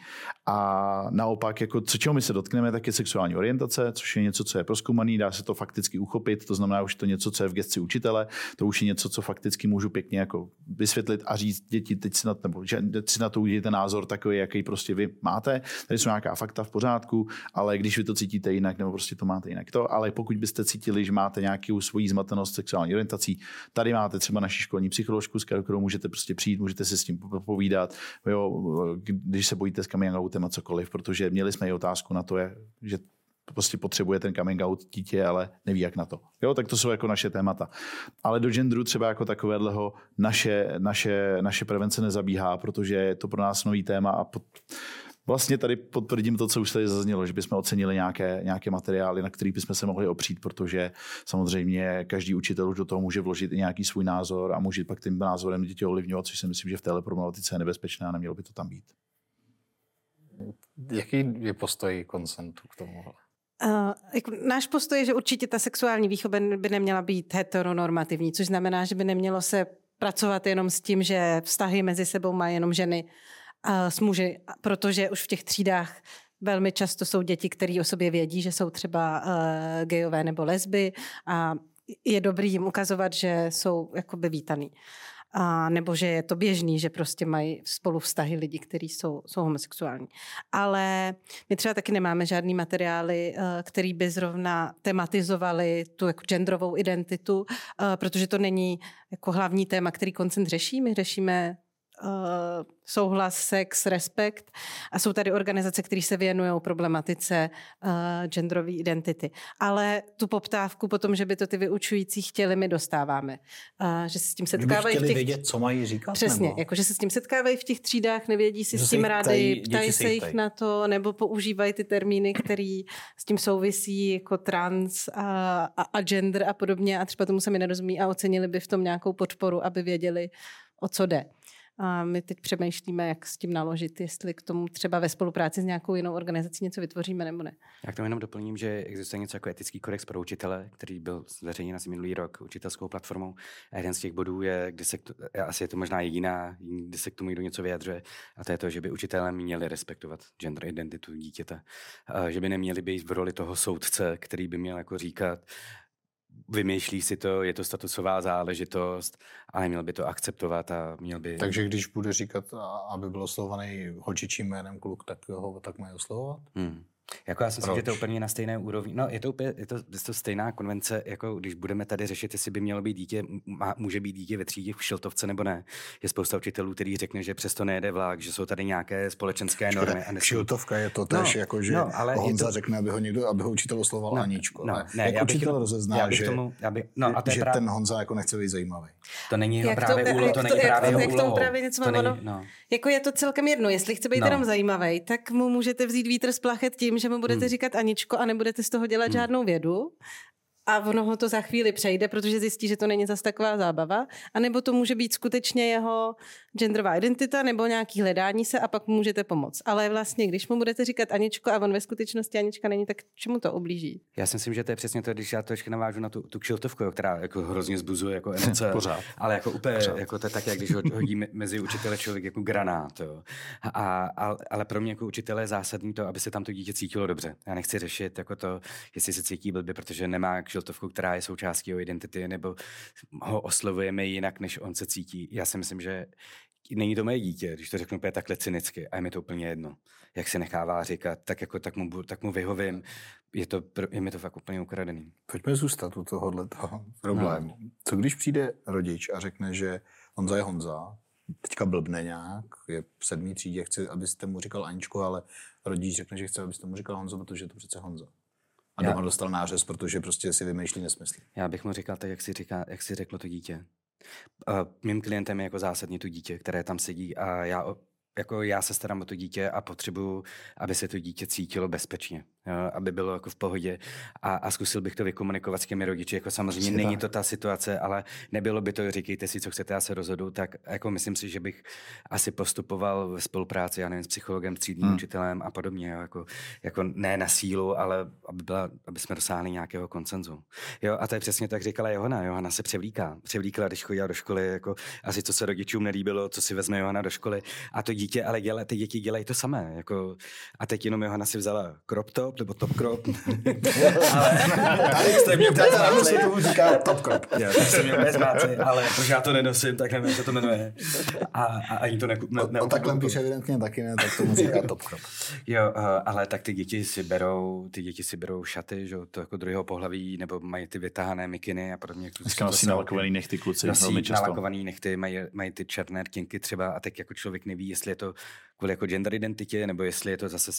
A naopak, jako, co čeho my se dotkneme, tak je sexuální orientace, což je něco, co je proskoumaný, dá se to fakticky uchopit, to znamená už to něco, co je v gesci učitele, to už je něco, co fakticky můžu pěkně jako vysvětlit a říct děti, teď si na, nebo, že si na to udělíte názor takový, jaký prostě vy máte. Tady jsou nějaká fakta v pořádku, ale když vy to cítíte jinak, nebo prostě to máte jinak. To, ale pokud byste cítili, že máte nějakou svoji zmatenost sexuální orientací, tady máte třeba naši školní psycholožku, s kterou můžete prostě přijít, můžete si s tím povídat, jo, když se bojíte s coming outem a cokoliv, protože měli jsme i otázku na to, že prostě potřebuje ten coming out dítě, ale neví, jak na to. Jo, tak to jsou jako naše témata. Ale do genderu třeba jako takového naše, naše, naše prevence nezabíhá, protože je to pro nás nový téma a pod, vlastně tady potvrdím to, co už tady zaznělo, že bychom ocenili nějaké, nějaké materiály, na kterých bychom se mohli opřít, protože samozřejmě každý učitel už do toho může vložit i nějaký svůj názor a může pak tím názorem děti ovlivňovat, což si myslím, že v téhle problematice je nebezpečné a nemělo by to tam být. Jaký je postoj konsentu k tomu? Uh, jako náš postoj je, že určitě ta sexuální výchova by neměla být heteronormativní, což znamená, že by nemělo se pracovat jenom s tím, že vztahy mezi sebou mají jenom ženy s muži, protože už v těch třídách velmi často jsou děti, které o sobě vědí, že jsou třeba uh, gejové nebo lesby a je dobrý jim ukazovat, že jsou jakoby vítaný. A, nebo že je to běžný, že prostě mají spolu vztahy lidi, kteří jsou, jsou homosexuální. Ale my třeba taky nemáme žádný materiály, který by zrovna tematizovali tu jako genderovou identitu, protože to není jako hlavní téma, který koncent řeší. My řešíme souhlas, sex, respekt. A jsou tady organizace, které se věnují problematice uh, genderové identity. Ale tu poptávku potom, že by to ty vyučující chtěli, my dostáváme. Uh, že se s tím setkávají chtěli v těch... vědět, co mají říkat? Přesně, nebo? jako že se s tím setkávají v těch třídách, nevědí si Že s tím rádi, ptají, ptají se jich ptají. na to, nebo používají ty termíny, které s tím souvisí, jako trans a, a, a gender a podobně a třeba tomu se mi nerozumí a ocenili by v tom nějakou podporu, aby věděli, o co jde. A my teď přemýšlíme, jak s tím naložit, jestli k tomu třeba ve spolupráci s nějakou jinou organizací něco vytvoříme nebo ne. Já k tomu jenom doplním, že existuje něco jako etický kodex pro učitele, který byl zveřejněn asi minulý rok učitelskou platformou. A jeden z těch bodů je, kde se, asi je to možná jediná, kde se k tomu někdo něco vyjadřuje, a to je to, že by učitelé měli respektovat gender identitu dítěte. Že by neměli být v roli toho soudce, který by měl jako říkat, vymýšlí si to, je to statusová záležitost, ale měl by to akceptovat a měl by... Takže když bude říkat, aby byl oslovaný holčičím jménem kluk, tak ho tak mají oslovovat? Hmm. Jako já si myslím, že to je úplně na stejné úrovni. No, je to úplně, je to, je to stejná konvence, jako když budeme tady řešit, jestli by mělo být dítě, má, může být dítě ve třídě v šiltovce nebo ne. Je spousta učitelů, který řekne, že přesto nejede vlak, že jsou tady nějaké společenské normy. A nesmí- Šiltovka je to tež, No, jako že no, ale je Honza to- řekne, aby ho, někdo, aby ho učitel oslovoval No, Aničko. no, ne, jak já bych učitel rozezná, já bych že, tomu- já bych- no, a to je že právě- ten Honza jako nechce být zajímavý. To není jeho Jak to- právě jak úlohou, to- to není právě jeho jak k tomu úlohou. právě něco to mám, no. Jako je to celkem jedno, jestli chce být No. no. jenom zajímavý, tak mu můžete vzít vítr z plachet tím, že mu budete Hmm. říkat Aničko a nebudete z toho dělat Hmm. žádnou vědu. A ono ho to za chvíli přejde, protože zjistí, že to není zas taková zábava. A nebo to může být skutečně jeho genderová identita nebo nějaký hledání se a pak mu můžete pomoct. Ale vlastně, když mu budete říkat Aničko a on ve skutečnosti Anička není, tak čemu to ublíží? Já si myslím, že to je přesně to, když já trošku navážu na tu, tu kšiltovku, která jako hrozně zbuzuje jako emoce. Pořád. Ale jako úplně, Pořád. jako to je tak, jak když ho- hodí me- mezi učitele člověk jako granát. Jo. A, a, ale pro mě jako učitele je zásadní to, aby se tam to dítě cítilo dobře. Já nechci řešit jako to, jestli se cítí blbě, protože nemá kšiltovku, která je součástí jeho identity, nebo ho oslovujeme jinak, než on se cítí. Já si myslím, že není to moje dítě, když to řeknu úplně takhle cynicky, a je mi to úplně jedno. Jak se nechává říkat, tak, jako, tak, mu, tak mu vyhovím. Je, to, je mi to fakt úplně ukradený. Pojďme zůstat u tohohle toho problému. Co když přijde rodič a řekne, že Honza je Honza, teďka blbne nějak, je v sedmý třídě, chce, abyste mu říkal Aničko, ale rodič řekne, že chce, abyste mu říkal Honzo, protože je to přece Honza. A Já- doma dostal nářez, protože prostě si vymýšlí nesmysly. Já bych mu říkal tak, jak si, říká, jak si řeklo to dítě. Uh, mým klientem je jako zásadně to dítě, které tam sedí a já, jako já se starám o to dítě a potřebuju, aby se to dítě cítilo bezpečně, aby bylo jako v pohodě a, a zkusil bych to vykomunikovat s těmi rodiči. Jako samozřejmě Přesně není tak. to ta situace, ale nebylo by to, říkejte si, co chcete, já se rozhodu, tak jako myslím si, že bych asi postupoval ve spolupráci, já nevím, s psychologem, s třídním Hmm. hmm. učitelem a podobně, jo, jako, jako ne na sílu, ale aby, byla, aby jsme dosáhli nějakého koncenzu. Jo, a to je přesně tak říkala Johana. Johana se převlíká. Převlíkla, když chodila do školy, jako asi co se rodičům nelíbilo, co si vezme Johana do školy. A to dítě, ale dělá, ty děti dělají to samé. Jako, a teď jenom Johana si vzala crop top, nebo top crop. ale tady jste mě úplně zmátli. tomu říká top crop. Jo, tak jste mě úplně zmátli, ale protože já to nenosím, tak nevím, jak se to jmenuje. A, a ani to ne, ne, no takhle píše evidentně taky ne, tak tomu říká top crop. Jo, uh, ale tak ty děti si berou, ty děti si berou šaty, že jo, to jako druhého pohlaví, nebo mají ty vytáhané mikiny a podobně. Dneska nosí nalakovaný nechty kluci nosí velmi často. nalakovaný nechty, mají, mají ty černé rtěnky třeba a teď jako člověk neví, jestli je to kvůli jako gender identitě, nebo jestli je to zase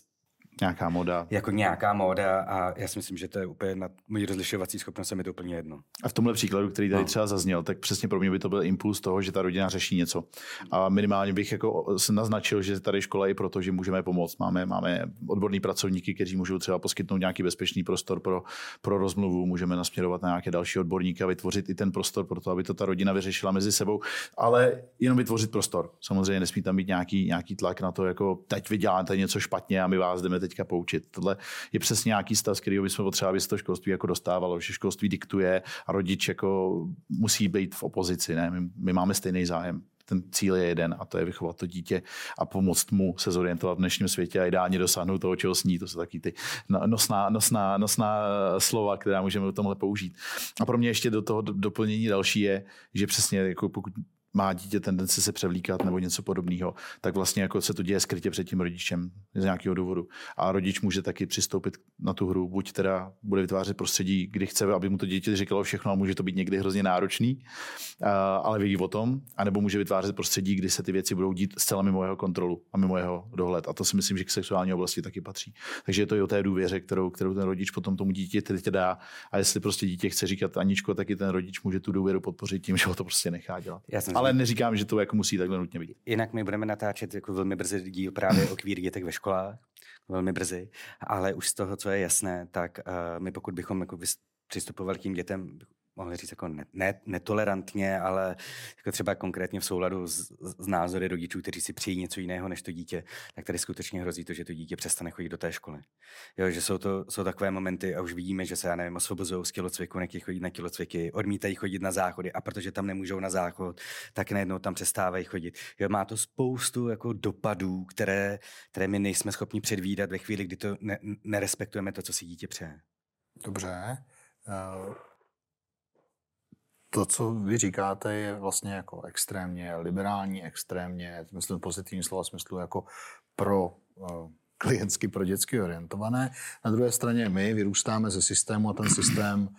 Nějaká moda. jako nějaká móda a já si myslím, že to je úplně na mojí rozlišovací schopnost, je mi to úplně jedno. A v tomhle příkladu, který tady No. třeba zazněl, tak přesně pro mě by to byl impuls toho, že ta rodina řeší něco. A minimálně bych jako se naznačil, že tady škola je proto, že můžeme pomoct. Máme, máme odborní pracovníky, kteří můžou třeba poskytnout nějaký bezpečný prostor pro, pro rozmluvu, můžeme nasměrovat na nějaké další odborníky a vytvořit i ten prostor pro to, aby to ta rodina vyřešila mezi sebou. Ale jenom vytvořit prostor. Samozřejmě nesmí tam být nějaký, nějaký tlak na to, jako teď vy děláte něco špatně a my vás jdeme teďka poučit. Tohle je přesně nějaký stav, z kterého bychom potřebovali, aby se to školství jako dostávalo, že školství diktuje a rodič jako musí být v opozici. Ne? My, my máme stejný zájem. Ten cíl je jeden a to je vychovat to dítě a pomoct mu se zorientovat v dnešním světě a ideálně dosáhnout toho, čeho sní. To jsou taky ty no- nosná, nosná, nosná slova, která můžeme v tomhle použít. A pro mě ještě do toho do- doplnění další je, že přesně jako pokud má dítě tendenci se převlíkat nebo něco podobného, tak vlastně jako se to děje skrytě před tím rodičem z nějakého důvodu. A rodič může taky přistoupit na tu hru, buď teda bude vytvářet prostředí, kdy chce, aby mu to dítě říkalo všechno a může to být někdy hrozně náročný, ale ví o tom, anebo může vytvářet prostředí, kdy se ty věci budou dít zcela mimo jeho kontrolu a mimo jeho dohled. A to si myslím, že k sexuální oblasti taky patří. Takže je to i o té důvěře, kterou, kterou ten rodič potom tomu dítě dá. A jestli prostě dítě chce říkat Aničko, tak i ten rodič může tu důvěru podpořit tím, že ho to prostě nechá dělat. Já jsem Ale neříkám, že to jako musí takhle nutně být. Jinak my budeme natáčet jako velmi brzy díl právě o kvír dětech ve školách, velmi brzy, ale už z toho, co je jasné, tak uh, my pokud bychom jako přistupovali k tím dětem mohli říct jako ne, ne, netolerantně, ale jako třeba konkrétně v souladu s, s názory rodičů, kteří si přijí něco jiného než to dítě, tak tady skutečně hrozí to, že to dítě přestane chodit do té školy. Jo, že jsou to jsou takové momenty a už vidíme, že se, já nevím, osvobozují z kilocviku, nechtějí chodit na kilocviky, odmítají chodit na záchody a protože tam nemůžou na záchod, tak najednou tam přestávají chodit. Jo, má to spoustu jako dopadů, které, které my nejsme schopni předvídat ve chvíli, kdy to ne, nerespektujeme to, co si dítě přeje. Dobře. Uh to, co vy říkáte, je vlastně jako extrémně liberální, extrémně, myslím pozitivní slova smyslu, jako pro uh, klientsky, pro dětsky orientované. Na druhé straně my vyrůstáme ze systému a ten systém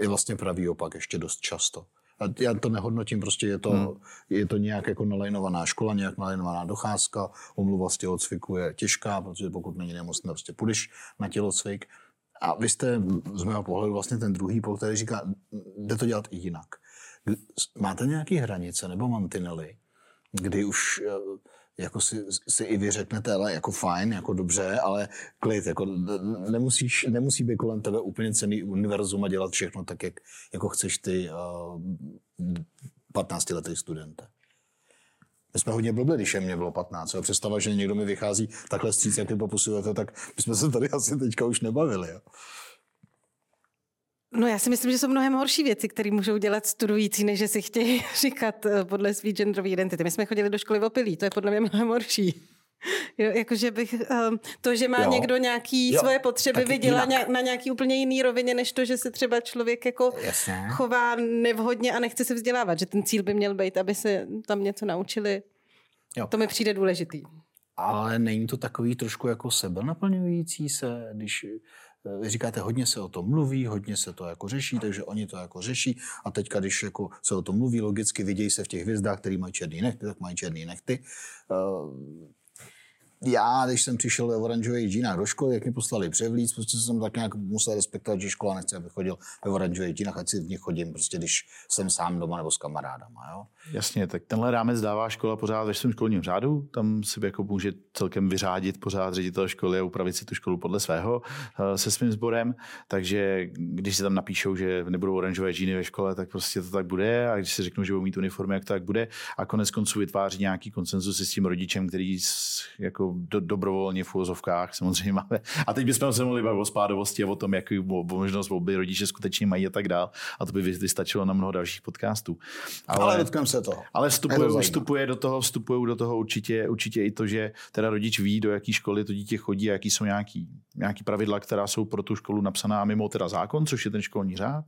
je vlastně pravý opak ještě dost často. A já to nehodnotím, prostě je to, hmm. je to nějak jako nalajnovaná škola, nějak nalajnovaná docházka, omluva z tělocviku je těžká, protože pokud není nemocný, prostě půjdeš na tělocvik. A vy jste z mého pohledu vlastně ten druhý pol, který říká, jde to dělat i jinak. Máte nějaké hranice nebo mantinely, kdy už eh, jako si, si i vy řeknete, ale jako fajn, jako dobře, ale klid, jako nemusíš, nemusí být kolem tebe úplně cený univerzum a dělat všechno tak, jak jako chceš ty uh, eh, 15-letý studente. My jsme hodně blbli, když je mě bylo 15. Jo. Představa, že někdo mi vychází takhle stříc, jak vy popisujete, tak my jsme se tady asi teďka už nebavili. Jo. No já si myslím, že jsou mnohem horší věci, které můžou dělat studující, než že si chtějí říkat eh, podle své genderové identity. My jsme chodili do školy v opilí, to je podle mě mnohem horší. Jo, jakože bych, um, to, že má jo. někdo nějaký jo. svoje potřeby, viděla na nějaký úplně jiný rovině, než to, že se třeba člověk jako Jasně. chová nevhodně a nechce se vzdělávat, že ten cíl by měl být, aby se tam něco naučili. Jo. To mi přijde důležitý. Ale není to takový trošku jako sebe naplňující se, když vy říkáte, hodně se o tom mluví, hodně se to jako řeší, takže oni to jako řeší a teďka, když jako se o tom mluví, logicky vidějí se v těch hvězdách, který mají černý nechty, tak mají černý nechty. Uh, já, když jsem přišel ve oranžových džínách do školy, jak mi poslali převlíc, prostě jsem tak nějak musel respektovat, že škola nechce, aby chodil ve oranžových džínách, ať si v nich chodím, prostě když jsem sám doma nebo s kamarádama. Jo? Jasně, tak tenhle rámec dává škola pořád ve svém školním řádu, tam si jako může celkem vyřádit pořád ředitel školy a upravit si tu školu podle svého eh, se svým sborem, takže když si tam napíšou, že nebudou oranžové džíny ve škole, tak prostě to tak bude a když si řeknou, že budou mít uniformy, jak to tak bude a konec konců vytváří nějaký konsenzus s tím rodičem, který jako do, dobrovolně v úvozovkách samozřejmě máme. A teď bychom se mohli bavit o spádovosti a o tom, jaký možnost volby rodiče skutečně mají a tak dál. A to by vystačilo na mnoho dalších podcastů. Ale, ale dotkám se to. Ale vstupuje, vstupuje do toho, vstupuje do toho určitě, určitě i to, že teda rodič ví, do jaké školy to dítě chodí a jaký jsou nějaký, nějaký pravidla, která jsou pro tu školu napsaná mimo teda zákon, což je ten školní řád.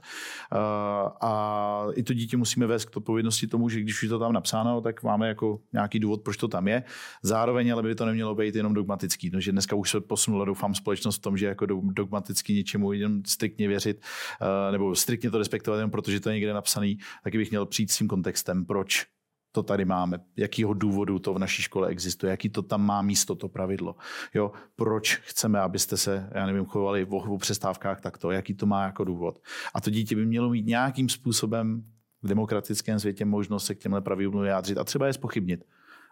A i to dítě musíme vést k odpovědnosti tomu, že když je to tam napsáno, tak máme jako nějaký důvod, proč to tam je. Zároveň ale by to nemělo být jenom dogmatický. No, že dneska už se posunula, doufám, společnost v tom, že jako dogmaticky něčemu jenom striktně věřit, uh, nebo striktně to respektovat jenom protože to je někde napsaný, taky bych měl přijít s tím kontextem, proč to tady máme, jakýho důvodu to v naší škole existuje, jaký to tam má místo, to pravidlo. Jo, proč chceme, abyste se, já nevím, chovali v přestávkách takto, jaký to má jako důvod. A to dítě by mělo mít nějakým způsobem v demokratickém světě možnost se k těmhle pravidlům vyjádřit a třeba je spochybnit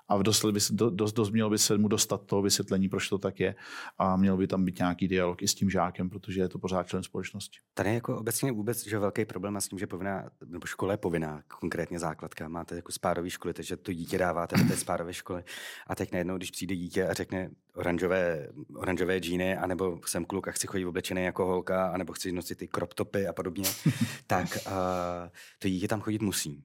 a dost, by, dost, dost mělo by se mu dostat toho vysvětlení, proč to tak je a měl by tam být nějaký dialog i s tím žákem, protože je to pořád člen společnosti. Tady jako obecně vůbec že velký problém s tím, že povinná, nebo škola je povinná, konkrétně základka, máte jako spádové školy, takže to dítě dáváte do té spádové školy a teď najednou, když přijde dítě a řekne oranžové, oranžové džíny, anebo jsem kluk a chci chodit oblečený jako holka, anebo chci nosit ty crop topy a podobně, tak uh, to dítě tam chodit musí.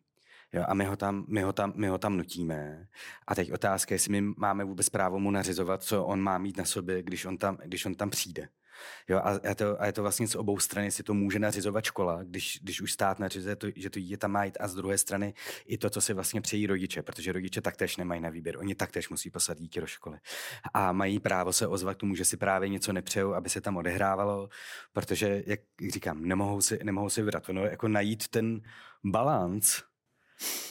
Jo, a my ho, tam, my, ho tam, my ho tam nutíme. A teď otázka, jestli my máme vůbec právo mu nařizovat, co on má mít na sobě, když on tam, když on tam přijde. Jo, a, a, to, a je to vlastně z obou strany, si to může nařizovat škola, když, když už stát nařizuje, to, že to dítě tam má jít a z druhé strany i to, co si vlastně přejí rodiče, protože rodiče taktéž nemají na výběr. Oni taktéž musí poslat dítě do školy. A mají právo se ozvat k tomu, že si právě něco nepřejou, aby se tam odehrávalo, protože, jak říkám, nemohou si, nemohou si vybrat. No, jako najít ten balans,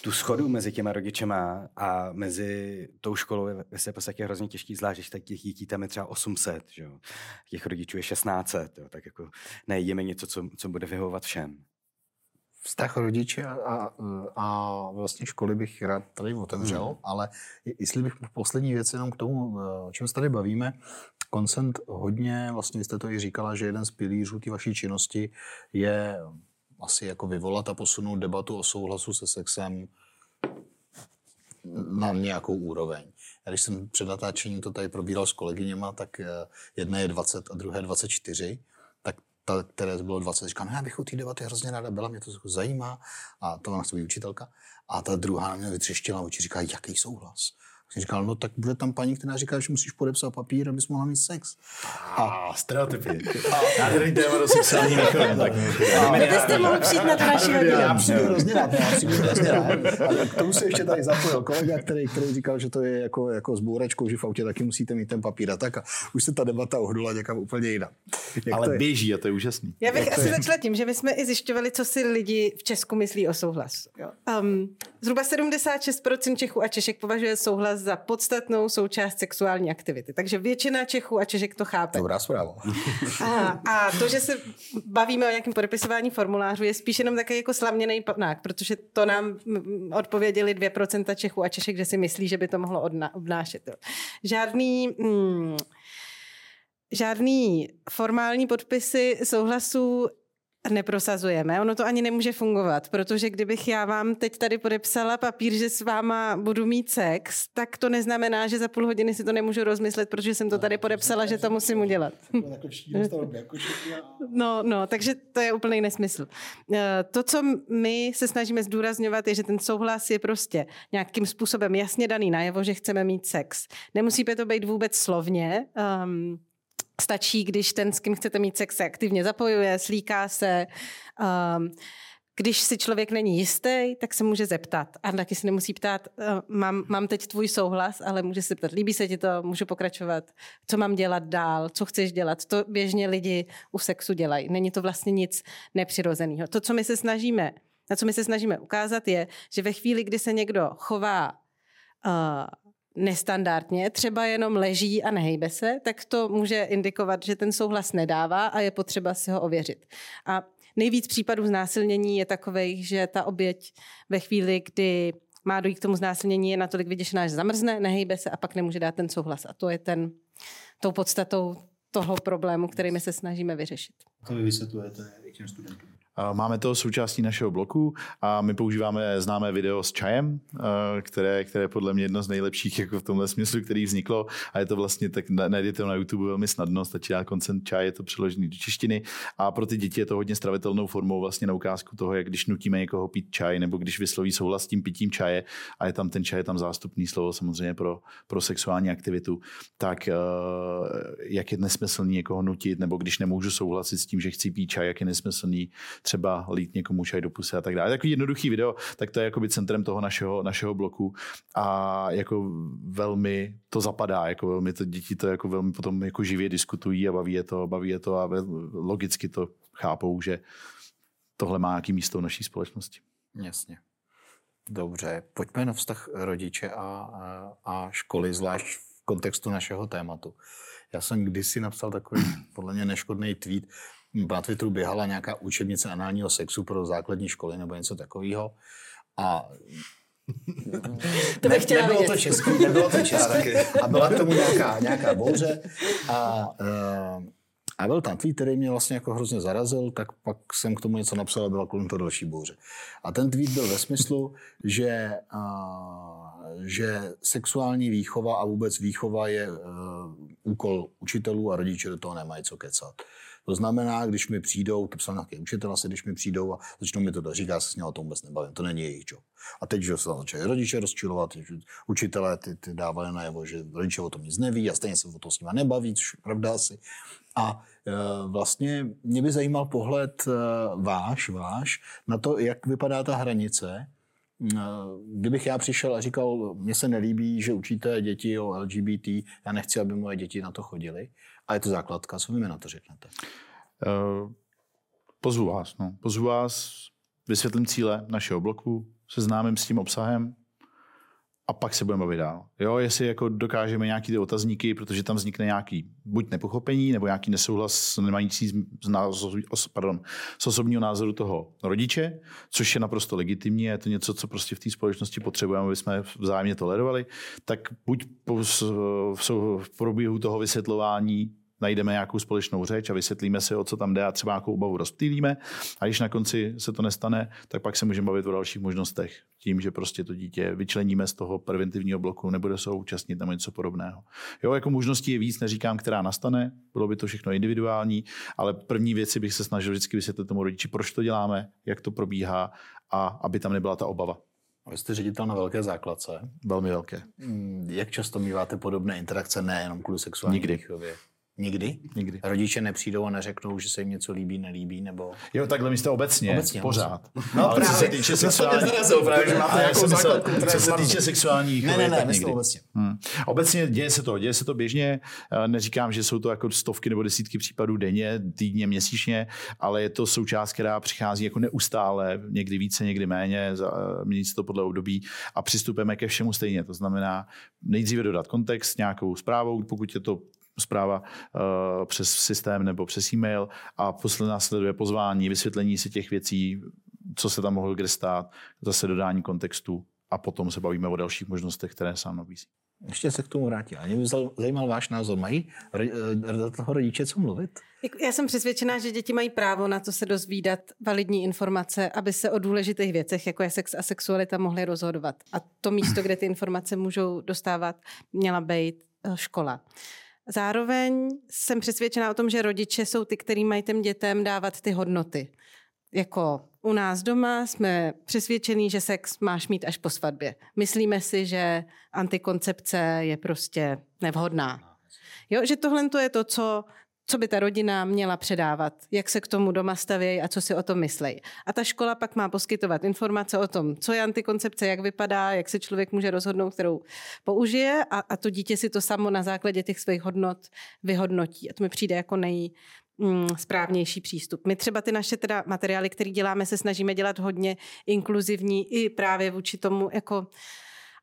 tu schodu mezi těma rodičema a mezi tou školou je v podstatě hrozně těžký, zvlášť, když těch dětí tam je třeba 800, že jo. těch rodičů je 1600, jo. tak jako najděme něco, co, co bude vyhovovat všem. Vztah rodiče a, a, a vlastně školy bych rád tady otevřel, hmm. ale jestli bych poslední věc jenom k tomu, o čem se tady bavíme, Consent hodně, vlastně jste to i říkala, že jeden z pilířů té vaší činnosti je asi jako vyvolat a posunout debatu o souhlasu se sexem na nějakou úroveň. Já když jsem před natáčením to tady probíral s kolegyněma, tak eh, jedna je 20 a druhé 24, tak ta, které bylo 20, říká, no já bych u té debaty hrozně ráda byla, mě to zajímá, a to vám chce učitelka. A ta druhá na mě vytřeštila oči, říká, jaký souhlas? Jsem říkal, no tak bude tam paní, která říká, že musíš podepsat papír, abys mohla mít sex. A, a stereotypy. Nádherný téma do sexuální byste mohli přijít na to naši hodinu. Já přijdu hrozně rád, já přijdu hrozně rád. A k tomu se ještě tady zapojil kolega, který, který říkal, že to je jako, jako s bůračkou, že v autě taky musíte mít ten papír a tak. A už se ta debata ohdula někam úplně jinam. Jak Ale běží a to je úžasný. Já bych asi začala tím, že my jsme i zjišťovali, co si lidi v Česku myslí o souhlas. Jo. Um, zhruba 76% Čechů a Češek považuje souhlas za podstatnou součást sexuální aktivity. Takže většina Čechů a Češek to chápe. Dobrá zpráva. A, a to, že se bavíme o nějakém podepisování formulářů, je spíš jenom takový jako slavněný panák, protože to nám odpověděli 2% Čechů a Češek, že si myslí, že by to mohlo obnášet. Žádný... Hmm, žádný formální podpisy souhlasu neprosazujeme. Ono to ani nemůže fungovat, protože kdybych já vám teď tady podepsala papír, že s váma budu mít sex, tak to neznamená, že za půl hodiny si to nemůžu rozmyslet, protože jsem to tady podepsala, že to musím udělat. No, no, takže to je úplný nesmysl. Eh, to, co my se snažíme zdůrazňovat, je, že ten souhlas je prostě nějakým způsobem jasně daný najevo, že chceme mít sex. Nemusí to být vůbec slovně. Um, Stačí, když ten, s kým chcete mít sex, se aktivně zapojuje, slíká se. Um, když si člověk není jistý, tak se může zeptat. A taky se nemusí ptát, uh, mám, mám teď tvůj souhlas, ale může se ptat, líbí se ti to, můžu pokračovat, co mám dělat dál, co chceš dělat. To běžně lidi u sexu dělají. Není to vlastně nic nepřirozeného. To, co my se snažíme, na co my se snažíme ukázat, je, že ve chvíli, kdy se někdo chová uh, nestandardně, třeba jenom leží a nehejbe se, tak to může indikovat, že ten souhlas nedává a je potřeba si ho ověřit. A nejvíc případů znásilnění je takových, že ta oběť ve chvíli, kdy má dojít k tomu znásilnění, je natolik vyděšená, že zamrzne, nehejbe se a pak nemůže dát ten souhlas. A to je ten, tou podstatou toho problému, který my se snažíme vyřešit. To vy vysvětlujete i těm studentům. Máme to součástí našeho bloku a my používáme známé video s čajem, které, které je podle mě jedno z nejlepších jako v tomhle smyslu, který vzniklo. A je to vlastně, tak najdete na YouTube velmi snadno, stačí dát koncent čaj, je to přeložený do češtiny. A pro ty děti je to hodně stravitelnou formou vlastně na ukázku toho, jak když nutíme někoho pít čaj nebo když vysloví souhlas s tím pitím čaje a je tam ten čaj, je tam zástupný slovo samozřejmě pro, pro sexuální aktivitu, tak jak je nesmyslný někoho nutit nebo když nemůžu souhlasit s tím, že chci pít čaj, jak je nesmyslný třeba lít někomu čaj do pusy a tak dále. Takový jednoduchý video, tak to je jakoby centrem toho našeho, našeho bloku a jako velmi to zapadá, jako velmi to děti to jako velmi potom jako živě diskutují a baví je to, baví je to a logicky to chápou, že tohle má nějaký místo v naší společnosti. Jasně. Dobře, pojďme na vztah rodiče a, a, a školy, zvlášť v kontextu našeho tématu. Já jsem kdysi napsal takový podle mě neškodný tweet, na Twitteru běhala nějaká učebnice análního sexu pro základní školy nebo něco takového. A to bych chtěla nebylo to český, nebylo to český. A byla k tomu nějaká, nějaká bouře. A, uh, a byl tam tweet, který mě vlastně jako hrozně zarazil, tak pak jsem k tomu něco napsal a byla kolem to další bouře. A ten tweet byl ve smyslu, že, uh, že sexuální výchova a vůbec výchova je uh, úkol učitelů a rodiče do toho nemají co kecat. To znamená, když mi přijdou, to psal nějaký učitel asi, když mi přijdou a začnou mi to říkat, se s ním o tom vůbec nebavím, to není jejich job. A teď, že se začali rodiče rozčilovat, učitelé ty, ty dávali najevo, že rodiče o tom nic neví a stejně se o tom s nimi nebaví, což je pravda asi. A e, vlastně mě by zajímal pohled e, váš, váš, na to, jak vypadá ta hranice, e, Kdybych já přišel a říkal, mně se nelíbí, že učíte děti o LGBT, já nechci, aby moje děti na to chodili. A je to základka, co vy mi na to řeknete? Uh, pozvu vás. No. Pozvu vás, vysvětlím cíle našeho bloku, seznámím s tím obsahem, a pak se budeme bavit dál. Jo, jestli jako dokážeme nějaký ty otazníky, protože tam vznikne nějaký buď nepochopení, nebo nějaký nesouhlas nemající z, názoru, pardon, z osobního názoru toho rodiče, což je naprosto legitimní, je to něco, co prostě v té společnosti potřebujeme, aby jsme vzájemně tolerovali, tak buď v průběhu toho vysvětlování najdeme nějakou společnou řeč a vysvětlíme si, o co tam jde a třeba nějakou obavu rozptýlíme. A když na konci se to nestane, tak pak se můžeme bavit o dalších možnostech. Tím, že prostě to dítě vyčleníme z toho preventivního bloku, nebude se účastnit nebo něco podobného. Jo, jako možností je víc, neříkám, která nastane, bylo by to všechno individuální, ale první věci bych se snažil vždycky vysvětlit tomu rodiči, proč to děláme, jak to probíhá a aby tam nebyla ta obava. Vy jste ředitel na velké základce. Velmi velké. Hmm, jak často míváte podobné interakce, nejenom kvůli sexuální Nikdy. výchově? Nikdy? Nikdy. Rodiče nepřijdou a neřeknou, že se jim něco líbí, nelíbí, nebo... Jo, takhle myslíte obecně, obecně pořád. No, Ale právě. co se týče sexuální... právě, že máte co, se, co se týče sexuálních Ne, ne, ne, myslím nikdy. obecně. Hmm. Obecně děje se to, děje se to běžně. Eh, neříkám, že jsou to jako stovky nebo desítky případů denně, týdně, měsíčně, ale je to součást, která přichází jako neustále, někdy více, někdy méně, eh, mění se to podle období a přistupujeme ke všemu stejně. To znamená nejdříve dodat kontext nějakou zprávou, pokud je to zpráva uh, přes systém nebo přes e-mail a posledně následuje pozvání, vysvětlení si těch věcí, co se tam mohlo kde stát, zase dodání kontextu a potom se bavíme o dalších možnostech, které sám nabízí. Ještě se k tomu vrátím. A mě by zajímal váš názor. Mají do toho rodiče co mluvit? Já jsem přesvědčená, že děti mají právo na to se dozvídat validní informace, aby se o důležitých věcech, jako je sex a sexualita, mohly rozhodovat. A to místo, kde ty informace můžou dostávat, měla být eh, škola. Zároveň jsem přesvědčená o tom, že rodiče jsou ty, kteří mají těm dětem dávat ty hodnoty. Jako u nás doma jsme přesvědčení, že sex máš mít až po svatbě. Myslíme si, že antikoncepce je prostě nevhodná. Jo, že tohle to je to, co co by ta rodina měla předávat, jak se k tomu doma stavějí a co si o tom myslí. A ta škola pak má poskytovat informace o tom, co je antikoncepce, jak vypadá, jak se člověk může rozhodnout, kterou použije a, a to dítě si to samo na základě těch svých hodnot vyhodnotí. A to mi přijde jako nej, mm, správnější přístup. My třeba ty naše teda materiály, které děláme, se snažíme dělat hodně inkluzivní i právě vůči tomu jako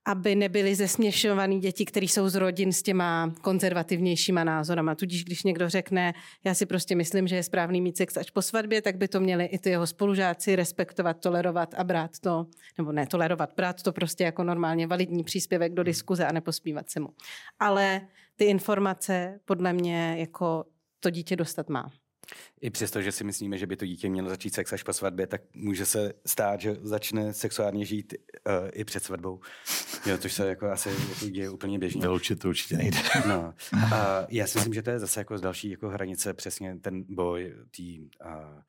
aby nebyly zesměšovaný děti, které jsou z rodin s těma konzervativnějšíma názorama. Tudíž, když někdo řekne, já si prostě myslím, že je správný mít sex až po svatbě, tak by to měli i ty jeho spolužáci respektovat, tolerovat a brát to, nebo ne tolerovat, brát to prostě jako normálně validní příspěvek do diskuze a nepospívat se mu. Ale ty informace podle mě jako to dítě dostat má. I přesto, že si myslíme, že by to dítě mělo začít sex až po svatbě, tak může se stát, že začne sexuálně žít uh, i před svatbou. Jo, což se jako asi jako děje úplně běžně. Vyloučit to určitě nejde. No. A já si myslím, že to je zase jako z další jako hranice přesně ten boj tý, uh,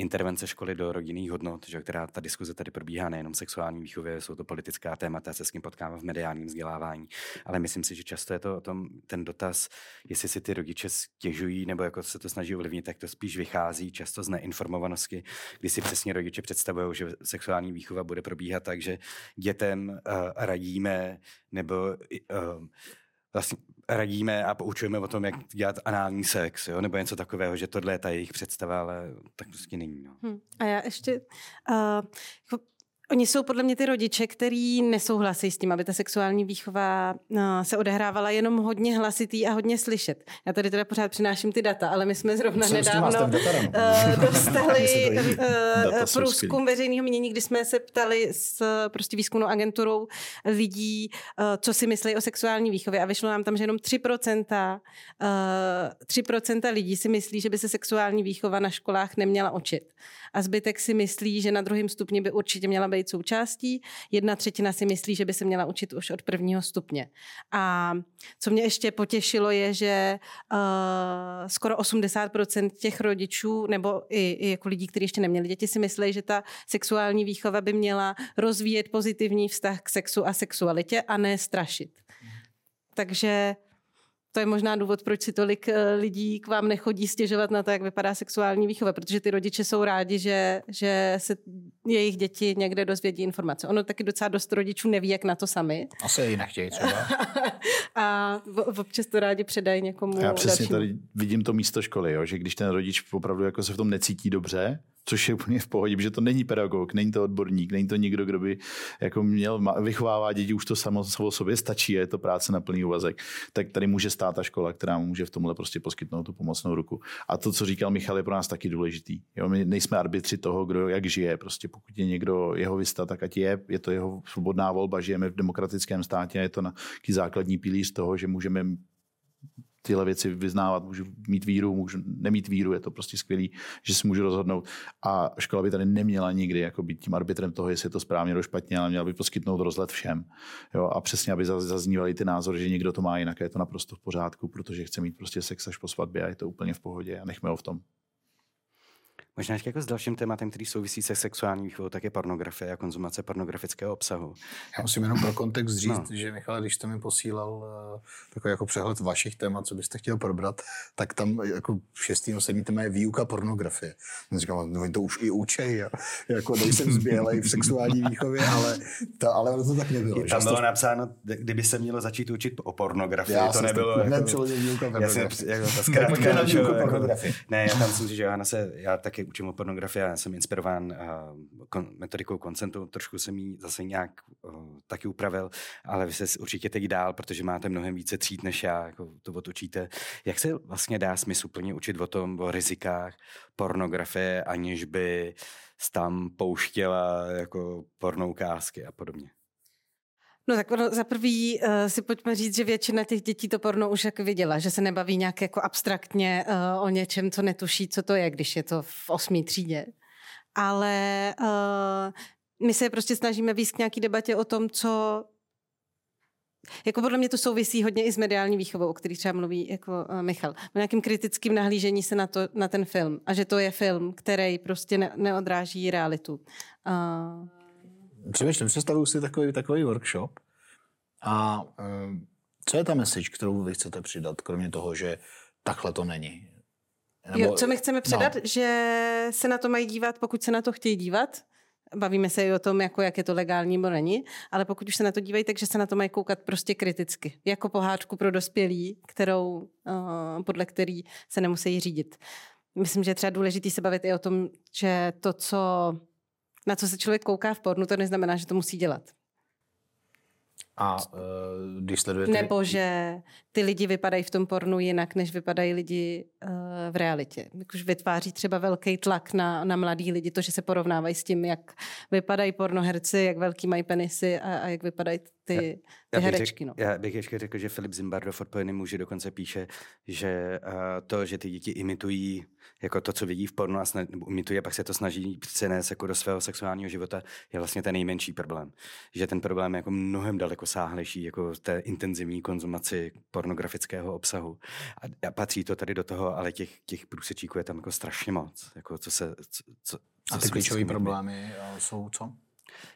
intervence školy do rodinných hodnot, že, která ta diskuze tady probíhá nejenom sexuální výchově, jsou to politická témata, se s kým potkává v mediálním vzdělávání, ale myslím si, že často je to o tom, ten dotaz, jestli si ty rodiče stěžují nebo jako se to snaží ovlivnit, tak to spíš vychází často z neinformovanosti, kdy si přesně rodiče představují, že sexuální výchova bude probíhat tak, že dětem uh, radíme nebo uh, vlastně radíme a poučujeme o tom, jak dělat anální sex, jo? nebo něco takového, že tohle je ta jejich představa, ale tak prostě není. No. Hmm. A já ještě, uh, Oni jsou podle mě ty rodiče, kteří nesouhlasí s tím, aby ta sexuální výchova no, se odehrávala jenom hodně hlasitý a hodně slyšet. Já tady teda pořád přináším ty data, ale my jsme zrovna Jsem nedávno uh, dostali uh, průzkum veřejného mínění, kdy jsme se ptali s prostě výzkumnou agenturou lidí, uh, co si myslí o sexuální výchově a vyšlo nám tam, že jenom 3%, uh, 3% lidí si myslí, že by se sexuální výchova na školách neměla učit. A zbytek si myslí, že na druhém stupni by určitě měla být být součástí, jedna třetina si myslí, že by se měla učit už od prvního stupně. A co mě ještě potěšilo je, že uh, skoro 80% těch rodičů nebo i, i jako lidí, kteří ještě neměli děti, si myslí, že ta sexuální výchova by měla rozvíjet pozitivní vztah k sexu a sexualitě a ne strašit. Takže to je možná důvod, proč si tolik eh, lidí k vám nechodí stěžovat na to, jak vypadá sexuální výchova, protože ty rodiče jsou rádi, že, že se jejich děti někde dozvědí informace. Ono taky docela dost rodičů neví, jak na to sami. Asi ji nechtějí třeba. a občas to rádi předají někomu Já přesně dalšímu. tady vidím to místo školy, jo, že když ten rodič opravdu jako se v tom necítí dobře, což je úplně v pohodě, že to není pedagog, není to odborník, není to někdo, kdo by jako měl vychovává děti, už to samo o sobě stačí, je to práce na plný úvazek, tak tady může stát ta škola, která může v tomhle prostě poskytnout tu pomocnou ruku. A to, co říkal Michal, je pro nás taky důležitý. Jo, my nejsme arbitři toho, kdo jak žije. Prostě pokud je někdo jeho vysta, tak ať je, je to jeho svobodná volba, žijeme v demokratickém státě a je to na základní pilíř toho, že můžeme tyhle věci vyznávat, můžu mít víru, můžu nemít víru, je to prostě skvělý, že si můžu rozhodnout. A škola by tady neměla nikdy jako být tím arbitrem toho, jestli je to správně nebo špatně, ale měla by poskytnout rozhled všem. Jo? A přesně, aby zaznívaly ty názory, že někdo to má jinak, je to naprosto v pořádku, protože chce mít prostě sex až po svatbě a je to úplně v pohodě a nechme ho v tom. Možná ještě jako s dalším tématem, který souvisí se sexuální výchovou, tak je pornografie a konzumace pornografického obsahu. Já musím jenom pro kontext říct, no. že Michal, když jste mi posílal uh, takový jako přehled vašich témat, co byste chtěl probrat, tak tam jako šestý nebo sedmý téma je výuka pornografie. Já říkám, no to už i učej, jako nejsem zbělej v sexuální výchově, ale, to, ale to tak nebylo. Tam bylo to... napsáno, kdyby se mělo začít učit o pornografii, já to nebylo. Jako, výuka pornografie. Já jsem, jako ta zkrátka, pornografie. Ne, já tam myslím, že Johana se, já taky učím o pornografii, já jsem inspirován uh, kon, metodikou koncentu, trošku jsem ji zase nějak uh, taky upravil, ale vy se určitě teď dál, protože máte mnohem více tříd než já, jako to otočíte. Jak se vlastně dá smysl plně učit o tom, o rizikách pornografie, aniž by tam pouštěla jako pornoukázky a podobně? No tak ono, za prvý uh, si pojďme říct, že většina těch dětí to porno už jak viděla, že se nebaví nějak jako abstraktně uh, o něčem, co netuší, co to je, když je to v osmý třídě. Ale uh, my se prostě snažíme k nějaký debatě o tom, co jako podle mě to souvisí hodně i s mediální výchovou, o který třeba mluví jako Michal. O nějakým kritickým nahlížení se na, to, na ten film. A že to je film, který prostě ne, neodráží realitu. Uh, Přemýšlím, představuju si takový, takový workshop a um, co je ta message, kterou vy chcete přidat, kromě toho, že takhle to není? Nebo, jo, co my chceme předat, no. že se na to mají dívat, pokud se na to chtějí dívat, Bavíme se i o tom, jako jak je to legální nebo není, ale pokud už se na to dívají, takže se na to mají koukat prostě kriticky. Jako pohádku pro dospělí, kterou, uh, podle který se nemusí řídit. Myslím, že je třeba důležitý se bavit i o tom, že to, co na co se člověk kouká v pornu, to neznamená, že to musí dělat. A uh, když sledujete... Nebo že ty lidi vypadají v tom pornu jinak, než vypadají lidi uh, v realitě. Už vytváří třeba velký tlak na, na mladý lidi, to, že se porovnávají s tím, jak vypadají pornoherci, jak velký mají penisy a, a jak vypadají ty, ty já herečky. Řek, no. Já bych ještě řekl, že Filip Zimbardo v Odpovědným muži dokonce píše, že uh, to, že ty děti imitují jako to, co vidí v pornu a snad, imituje, a pak se to snaží přenést jako do svého sexuálního života, je vlastně ten nejmenší problém. Že ten problém je jako mnohem daleko sáhlejší, jako té intenzivní konzumaci pornografického obsahu. A, a patří to tady do toho, ale těch, těch průsečíků je tam jako strašně moc. Jako co se, co, co, a ty klíčové problémy jsou co?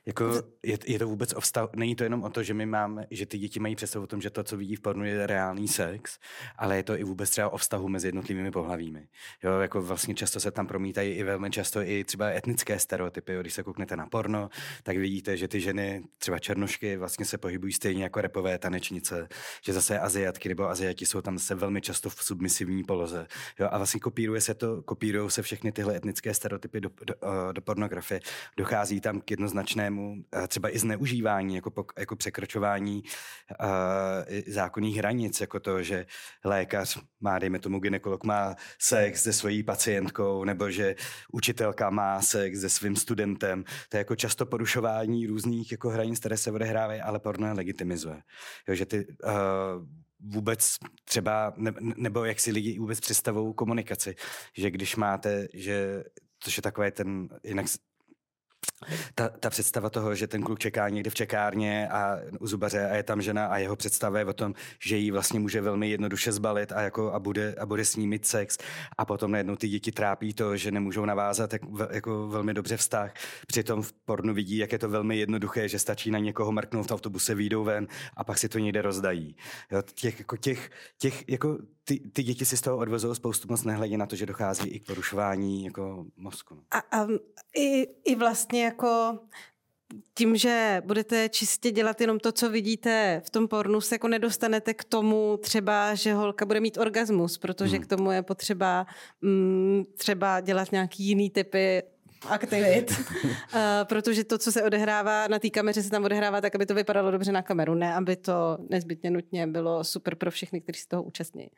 Jako je, je to vůbec o vztah, není to jenom o to, že my máme, že ty děti mají představu o tom, že to, co vidí v pornu, je reálný sex, ale je to i vůbec třeba o vztahu mezi jednotlivými pohlavími. Jo, jako vlastně často se tam promítají i velmi často i třeba etnické stereotypy. Jo. Když se kouknete na porno, tak vidíte, že ty ženy, třeba černošky, vlastně se pohybují stejně jako repové tanečnice, že zase aziatky nebo aziati jsou tam se velmi často v submisivní poloze. Jo, a vlastně kopíruje se to, kopírují se všechny tyhle etnické stereotypy do, do, do pornografie. Dochází tam k jednoznačnému značnému třeba i zneužívání, jako, jako překročování uh, zákonných hranic, jako to, že lékař má, dejme tomu, ginekolog má sex se svojí pacientkou, nebo že učitelka má sex se svým studentem. To je jako často porušování různých jako hranic, které se odehrávají, ale porno legitimizuje. Jo, že ty uh, vůbec třeba, ne, nebo jak si lidi vůbec představují komunikaci, že když máte, že což je takové ten, jinak ta, ta představa toho, že ten kluk čeká někde v čekárně a u zubaře a je tam žena a jeho představa je o tom, že jí vlastně může velmi jednoduše zbalit a, jako, a, bude, a bude s ní mít sex a potom najednou ty děti trápí to, že nemůžou navázat jak, jako velmi dobře vztah. Přitom v pornu vidí, jak je to velmi jednoduché, že stačí na někoho mrknout v autobuse, výjdou ven a pak si to někde rozdají. Jo, těch, jako těch, těch, jako ty, ty děti si z toho odvezou spoustu moc nehledě na to, že dochází i k porušování jako mozku. No. A, a i, i vlastně jako tím, že budete čistě dělat jenom to, co vidíte v tom pornu, se jako nedostanete k tomu třeba, že holka bude mít orgasmus, protože hmm. k tomu je potřeba mm, třeba dělat nějaký jiný typy aktivit, uh, protože to, co se odehrává na té kameře, se tam odehrává tak, aby to vypadalo dobře na kameru, ne aby to nezbytně nutně bylo super pro všechny, kteří se toho účastní.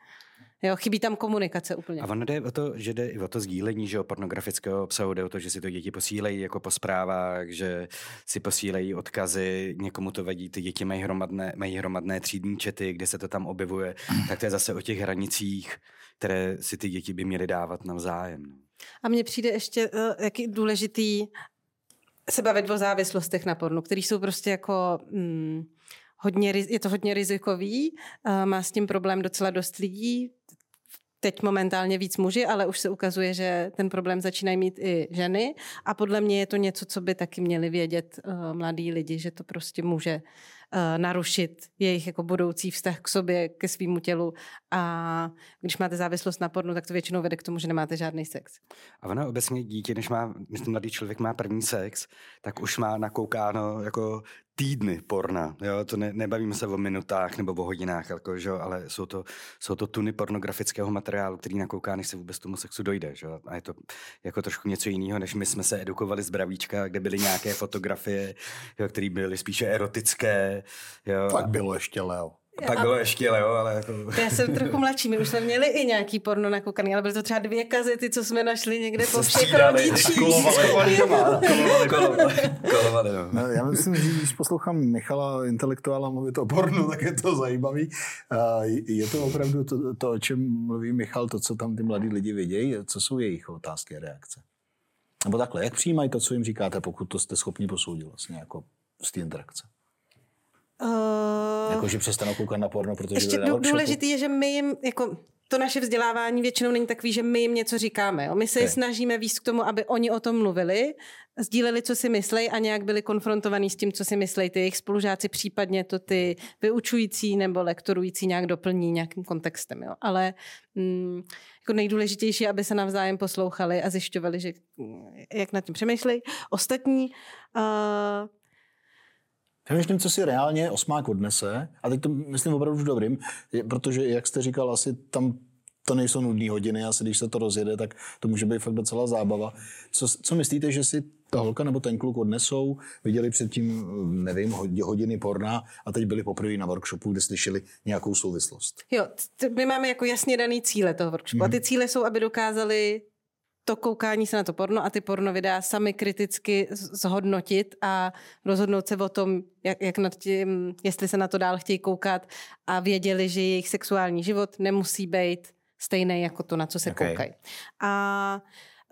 Jo, chybí tam komunikace úplně. A ono jde o to, že jde i o to sdílení, že o pornografického obsahu, jde o to, že si to děti posílejí jako po zprávách, že si posílejí odkazy, někomu to vadí, ty děti mají hromadné, mají hromadné třídní čety, kde se to tam objevuje, tak to je zase o těch hranicích, které si ty děti by měly dávat navzájem. No. A mně přijde ještě uh, jaký důležitý se bavit o závislostech na pornu, které jsou prostě jako... Mm, hodně, je to hodně rizikový, uh, má s tím problém docela dost lidí, teď momentálně víc muži, ale už se ukazuje, že ten problém začínají mít i ženy. A podle mě je to něco, co by taky měli vědět uh, mladí lidi, že to prostě může narušit jejich jako budoucí vztah k sobě, ke svýmu tělu a když máte závislost na pornu, tak to většinou vede k tomu, že nemáte žádný sex. A ono obecně dítě, než má, ten mladý člověk má první sex, tak už má nakoukáno jako týdny porna. Jo? To ne, nebavíme se o minutách nebo o hodinách, jako, že? ale jsou to, jsou to tuny pornografického materiálu, který nakouká, než se vůbec tomu sexu dojde. Že? A je to jako trošku něco jiného, než my jsme se edukovali z Bravíčka, kde byly nějaké fotografie, jo, které byly spíše erotické. Jo? Pak bylo ještě Leo. Pak bylo ještě jo, ale jako... Já jsem trochu mladší, my už jsme měli i nějaký porno nakoukaný, ale byly to třeba dvě kazety, co jsme našli někde po všech rodičích. No, já myslím, že když poslouchám Michala intelektuála mluvit o pornu, tak je to zajímavý. Je to opravdu to, to, o čem mluví Michal, to, co tam ty mladí lidi vidějí, co jsou jejich otázky a reakce? Nebo takhle, jak přijímají to, co jim říkáte, pokud to jste schopni posoudit vlastně jako z té interakce? Uh, jako, že přestanou koukat na porno, protože Ještě důležitý je, že my jim, jako to naše vzdělávání většinou není takový, že my jim něco říkáme. Jo? My se okay. snažíme víc k tomu, aby oni o tom mluvili, sdíleli, co si myslí a nějak byli konfrontovaní s tím, co si myslí ty jejich spolužáci, případně to ty vyučující nebo lektorující nějak doplní nějakým kontextem. Jo? Ale mm, jako nejdůležitější, aby se navzájem poslouchali a zjišťovali, že, jak nad tím přemýšlejí. Ostatní uh, Přemýšlím, co si reálně osmák odnese, a teď to myslím opravdu v dobrým, protože, jak jste říkal, asi tam to nejsou nudné hodiny, asi když se to rozjede, tak to může být fakt docela zábava. Co, co myslíte, že si ta holka nebo ten kluk odnesou, viděli předtím, nevím, hodiny porna a teď byli poprvé na workshopu, kde slyšeli nějakou souvislost? Jo, my máme jako jasně daný cíle toho workshopu a ty mhm. cíle jsou, aby dokázali to koukání se na to porno a ty porno videa sami kriticky zhodnotit a rozhodnout se o tom, jak, jak nad tím, jestli se na to dál chtějí koukat a věděli, že jejich sexuální život nemusí být stejný jako to, na co se okay. koukají. A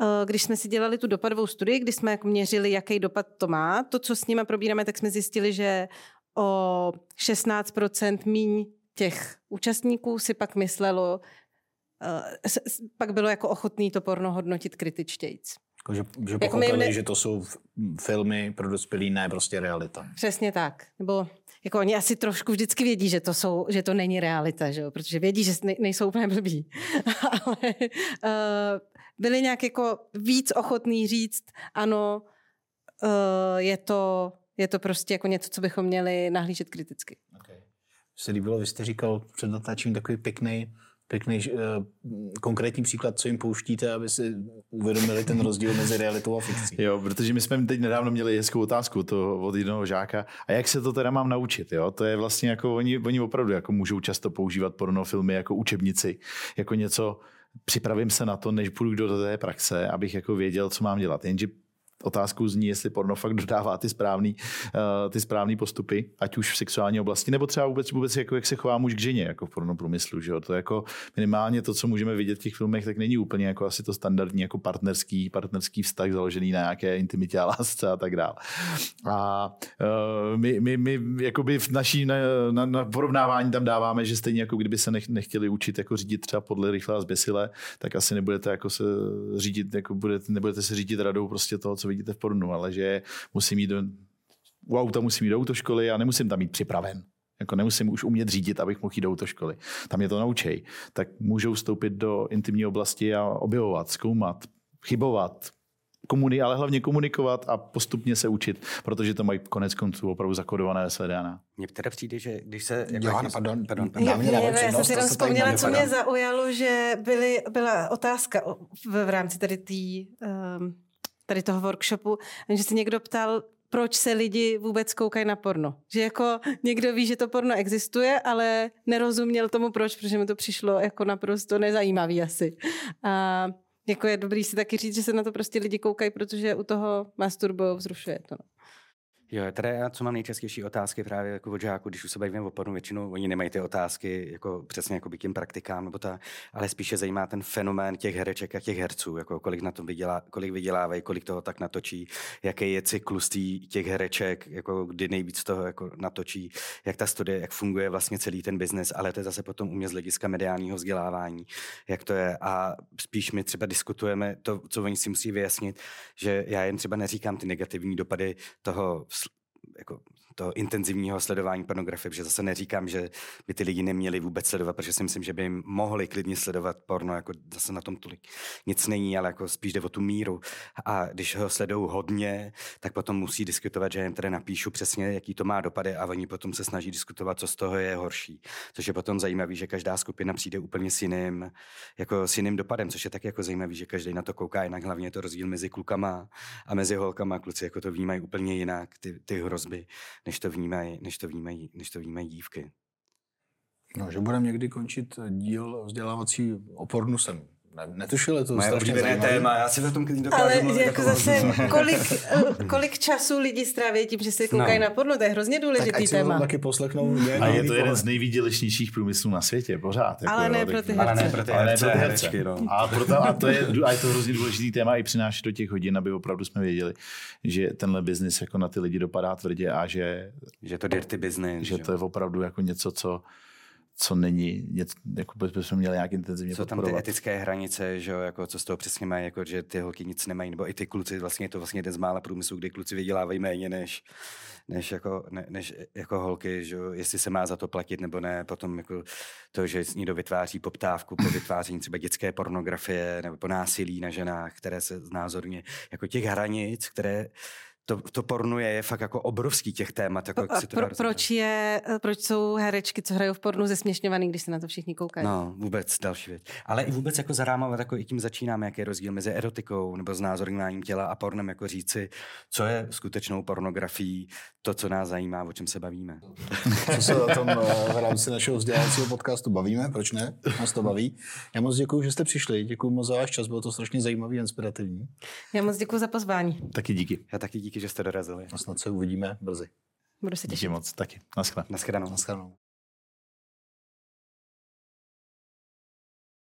e, když jsme si dělali tu dopadovou studii, kdy jsme jako měřili, jaký dopad to má, to, co s nimi probíráme, tak jsme zjistili, že o 16% míň těch účastníků si pak myslelo, pak bylo jako ochotný to porno hodnotit kritičtějc. Jako, že, že pochopili, jako ne... že to jsou filmy pro dospělý, ne prostě realita. Přesně tak. Nebo jako oni asi trošku vždycky vědí, že to, jsou, že to není realita, že jo? protože vědí, že nejsou úplně blbí. Ale uh, byli nějak jako víc ochotný říct, ano, uh, je, to, je to prostě jako něco, co bychom měli nahlížet kriticky. Okay. Se líbilo, vy jste říkal před natáčením takový pěkný pěkný uh, konkrétní příklad, co jim pouštíte, aby si uvědomili ten rozdíl mezi realitou a fikcí. Jo, protože my jsme teď nedávno měli hezkou otázku to od jednoho žáka. A jak se to teda mám naučit? Jo? To je vlastně jako oni, oni opravdu jako můžou často používat pornofilmy jako učebnici, jako něco, připravím se na to, než půjdu do té praxe, abych jako věděl, co mám dělat. Jenže otázkou zní, jestli porno fakt dodává ty správný, uh, ty správný postupy, ať už v sexuální oblasti, nebo třeba vůbec, vůbec jako, jak se chová muž k ženě, jako v porno průmyslu. Že jo? To jako minimálně to, co můžeme vidět v těch filmech, tak není úplně jako asi to standardní jako partnerský, partnerský vztah založený na nějaké intimitě a lásce a tak dále. A uh, my, my, my jakoby v naší na, na, na, porovnávání tam dáváme, že stejně jako kdyby se nech, nechtěli učit jako řídit třeba podle rychle a zběsile, tak asi nebudete jako se řídit, jako budete, nebudete se řídit radou prostě toho, co vidíte v pornu, ale že musím jít do, u auta musím jít do autoškoly a nemusím tam mít připraven. Jako nemusím už umět řídit, abych mohl jít do autoškoly. Tam je to naučej. Tak můžou vstoupit do intimní oblasti a objevovat, zkoumat, chybovat, komuni- ale hlavně komunikovat a postupně se učit, protože to mají konec konců opravdu zakodované ve své DNA. Mně teda přijde, že když se... Jako Jo, tím- pardon, pardon, pardon. pardon. Já mě Je, dává je, já jsem přednost, si to jenom se tady vzpomněla, co mě nevypadá. zaujalo, že byly, byla otázka o- v, v rámci tady, tý, um, tady toho workshopu, že se někdo ptal, proč se lidi vůbec koukají na porno. Že jako někdo ví, že to porno existuje, ale nerozuměl tomu proč, protože mu to přišlo jako naprosto nezajímavý asi. A jako je dobrý si taky říct, že se na to prostě lidi koukají, protože u toho masturbují, vzrušuje to. No. Jo, teda já, co mám nejčastější otázky právě jako od žáků, když už se bavíme o pornu, většinou oni nemají ty otázky jako přesně jako by těm praktikám, nebo ta, ale spíše zajímá ten fenomén těch hereček a těch herců, jako kolik na tom vydělá, kolik vydělávají, kolik toho tak natočí, jaký je cyklus těch hereček, jako kdy nejvíc toho jako natočí, jak ta studie, jak funguje vlastně celý ten biznes, ale to je zase potom u mě z hlediska mediálního vzdělávání, jak to je. A spíš my třeba diskutujeme to, co oni si musí vyjasnit, že já jen třeba neříkám ty negativní dopady toho sl- jako toho intenzivního sledování pornografie, protože zase neříkám, že by ty lidi neměli vůbec sledovat, protože si myslím, že by jim mohli klidně sledovat porno, jako zase na tom tolik nic není, ale jako spíš jde o tu míru. A když ho sledují hodně, tak potom musí diskutovat, že jim tedy napíšu přesně, jaký to má dopady a oni potom se snaží diskutovat, co z toho je horší. Což je potom zajímavý, že každá skupina přijde úplně s jiným, jako s jiným dopadem, což je tak jako zajímavý, že každý na to kouká jinak. Hlavně je to rozdíl mezi klukama a mezi holkama. Kluci jako to vnímají úplně jinak, ty, ty hrozby, než to vnímají, než to vnímají, než to vnímají dívky. No, že budeme někdy končit díl vzdělávací o pornu jsem ne, netušil, je to Moje strašně zajímavé. téma, já si o tom klidně dokážu Ale mluvit jako jako zase, kolik, eh, kolik času lidi stráví tím, že se koukají No. na porno, to je hrozně Tak důležitý ať to téma. taky poslechnou. nějaký A je jiný to jeden pohled. z nejvýdělečnějších průmyslů na světě, pořád. Jako, Ale ne jo, pro tak- ty Ale ne herce. pro ty Ale ne pro ty herečky, herce. no. A, proto, a, to je, a je to hrozně důležitý téma i přinášet do těch hodin, aby opravdu jsme věděli, že tenhle biznis jako na ty lidi dopadá tvrdě a že, Že to dirty business. že to je opravdu jako něco, co, co není, něco, jako bychom měli nějak intenzivně Jsou tam ty etické hranice, že jo, jako co z toho přesně mají, jako že ty holky nic nemají, nebo i ty kluci, vlastně je to vlastně jeden z mála průmyslů, kdy kluci vydělávají méně než, než, jako, ne, než jako holky, že jo, jestli se má za to platit nebo ne, potom jako to, že někdo vytváří poptávku po vytváření třeba dětské pornografie nebo po násilí na ženách, které se znázorně, jako těch hranic, které to, to porno je, je fakt jako obrovský těch témat. Jako, jak si to pro, proč, je, eh, proč jsou herečky, co hrajou v pornu, zesměšňovaný, když se na to všichni koukají? No, vůbec další věc. Ale i vůbec jako zarámovat, jako i tím začínáme, jaký je rozdíl mezi erotikou nebo znázorňováním těla a pornem, jako říci, co je skutečnou pornografií, to, co nás zajímá, o čem se bavíme. Co se o tom eh, v rámci našeho vzdělávacího podcastu bavíme, proč ne? Nás to baví. Já moc děkuji, že jste přišli, děkuji moc za váš čas, bylo to strašně zajímavý a inspirativní. Já moc děkuji za pozvání. Taky díky. Já taky díky, že jste dorazili. A snad se uvidíme brzy. Budu se těšit. Díky moc, taky. Naschle. Naschledanou. Naschledanou.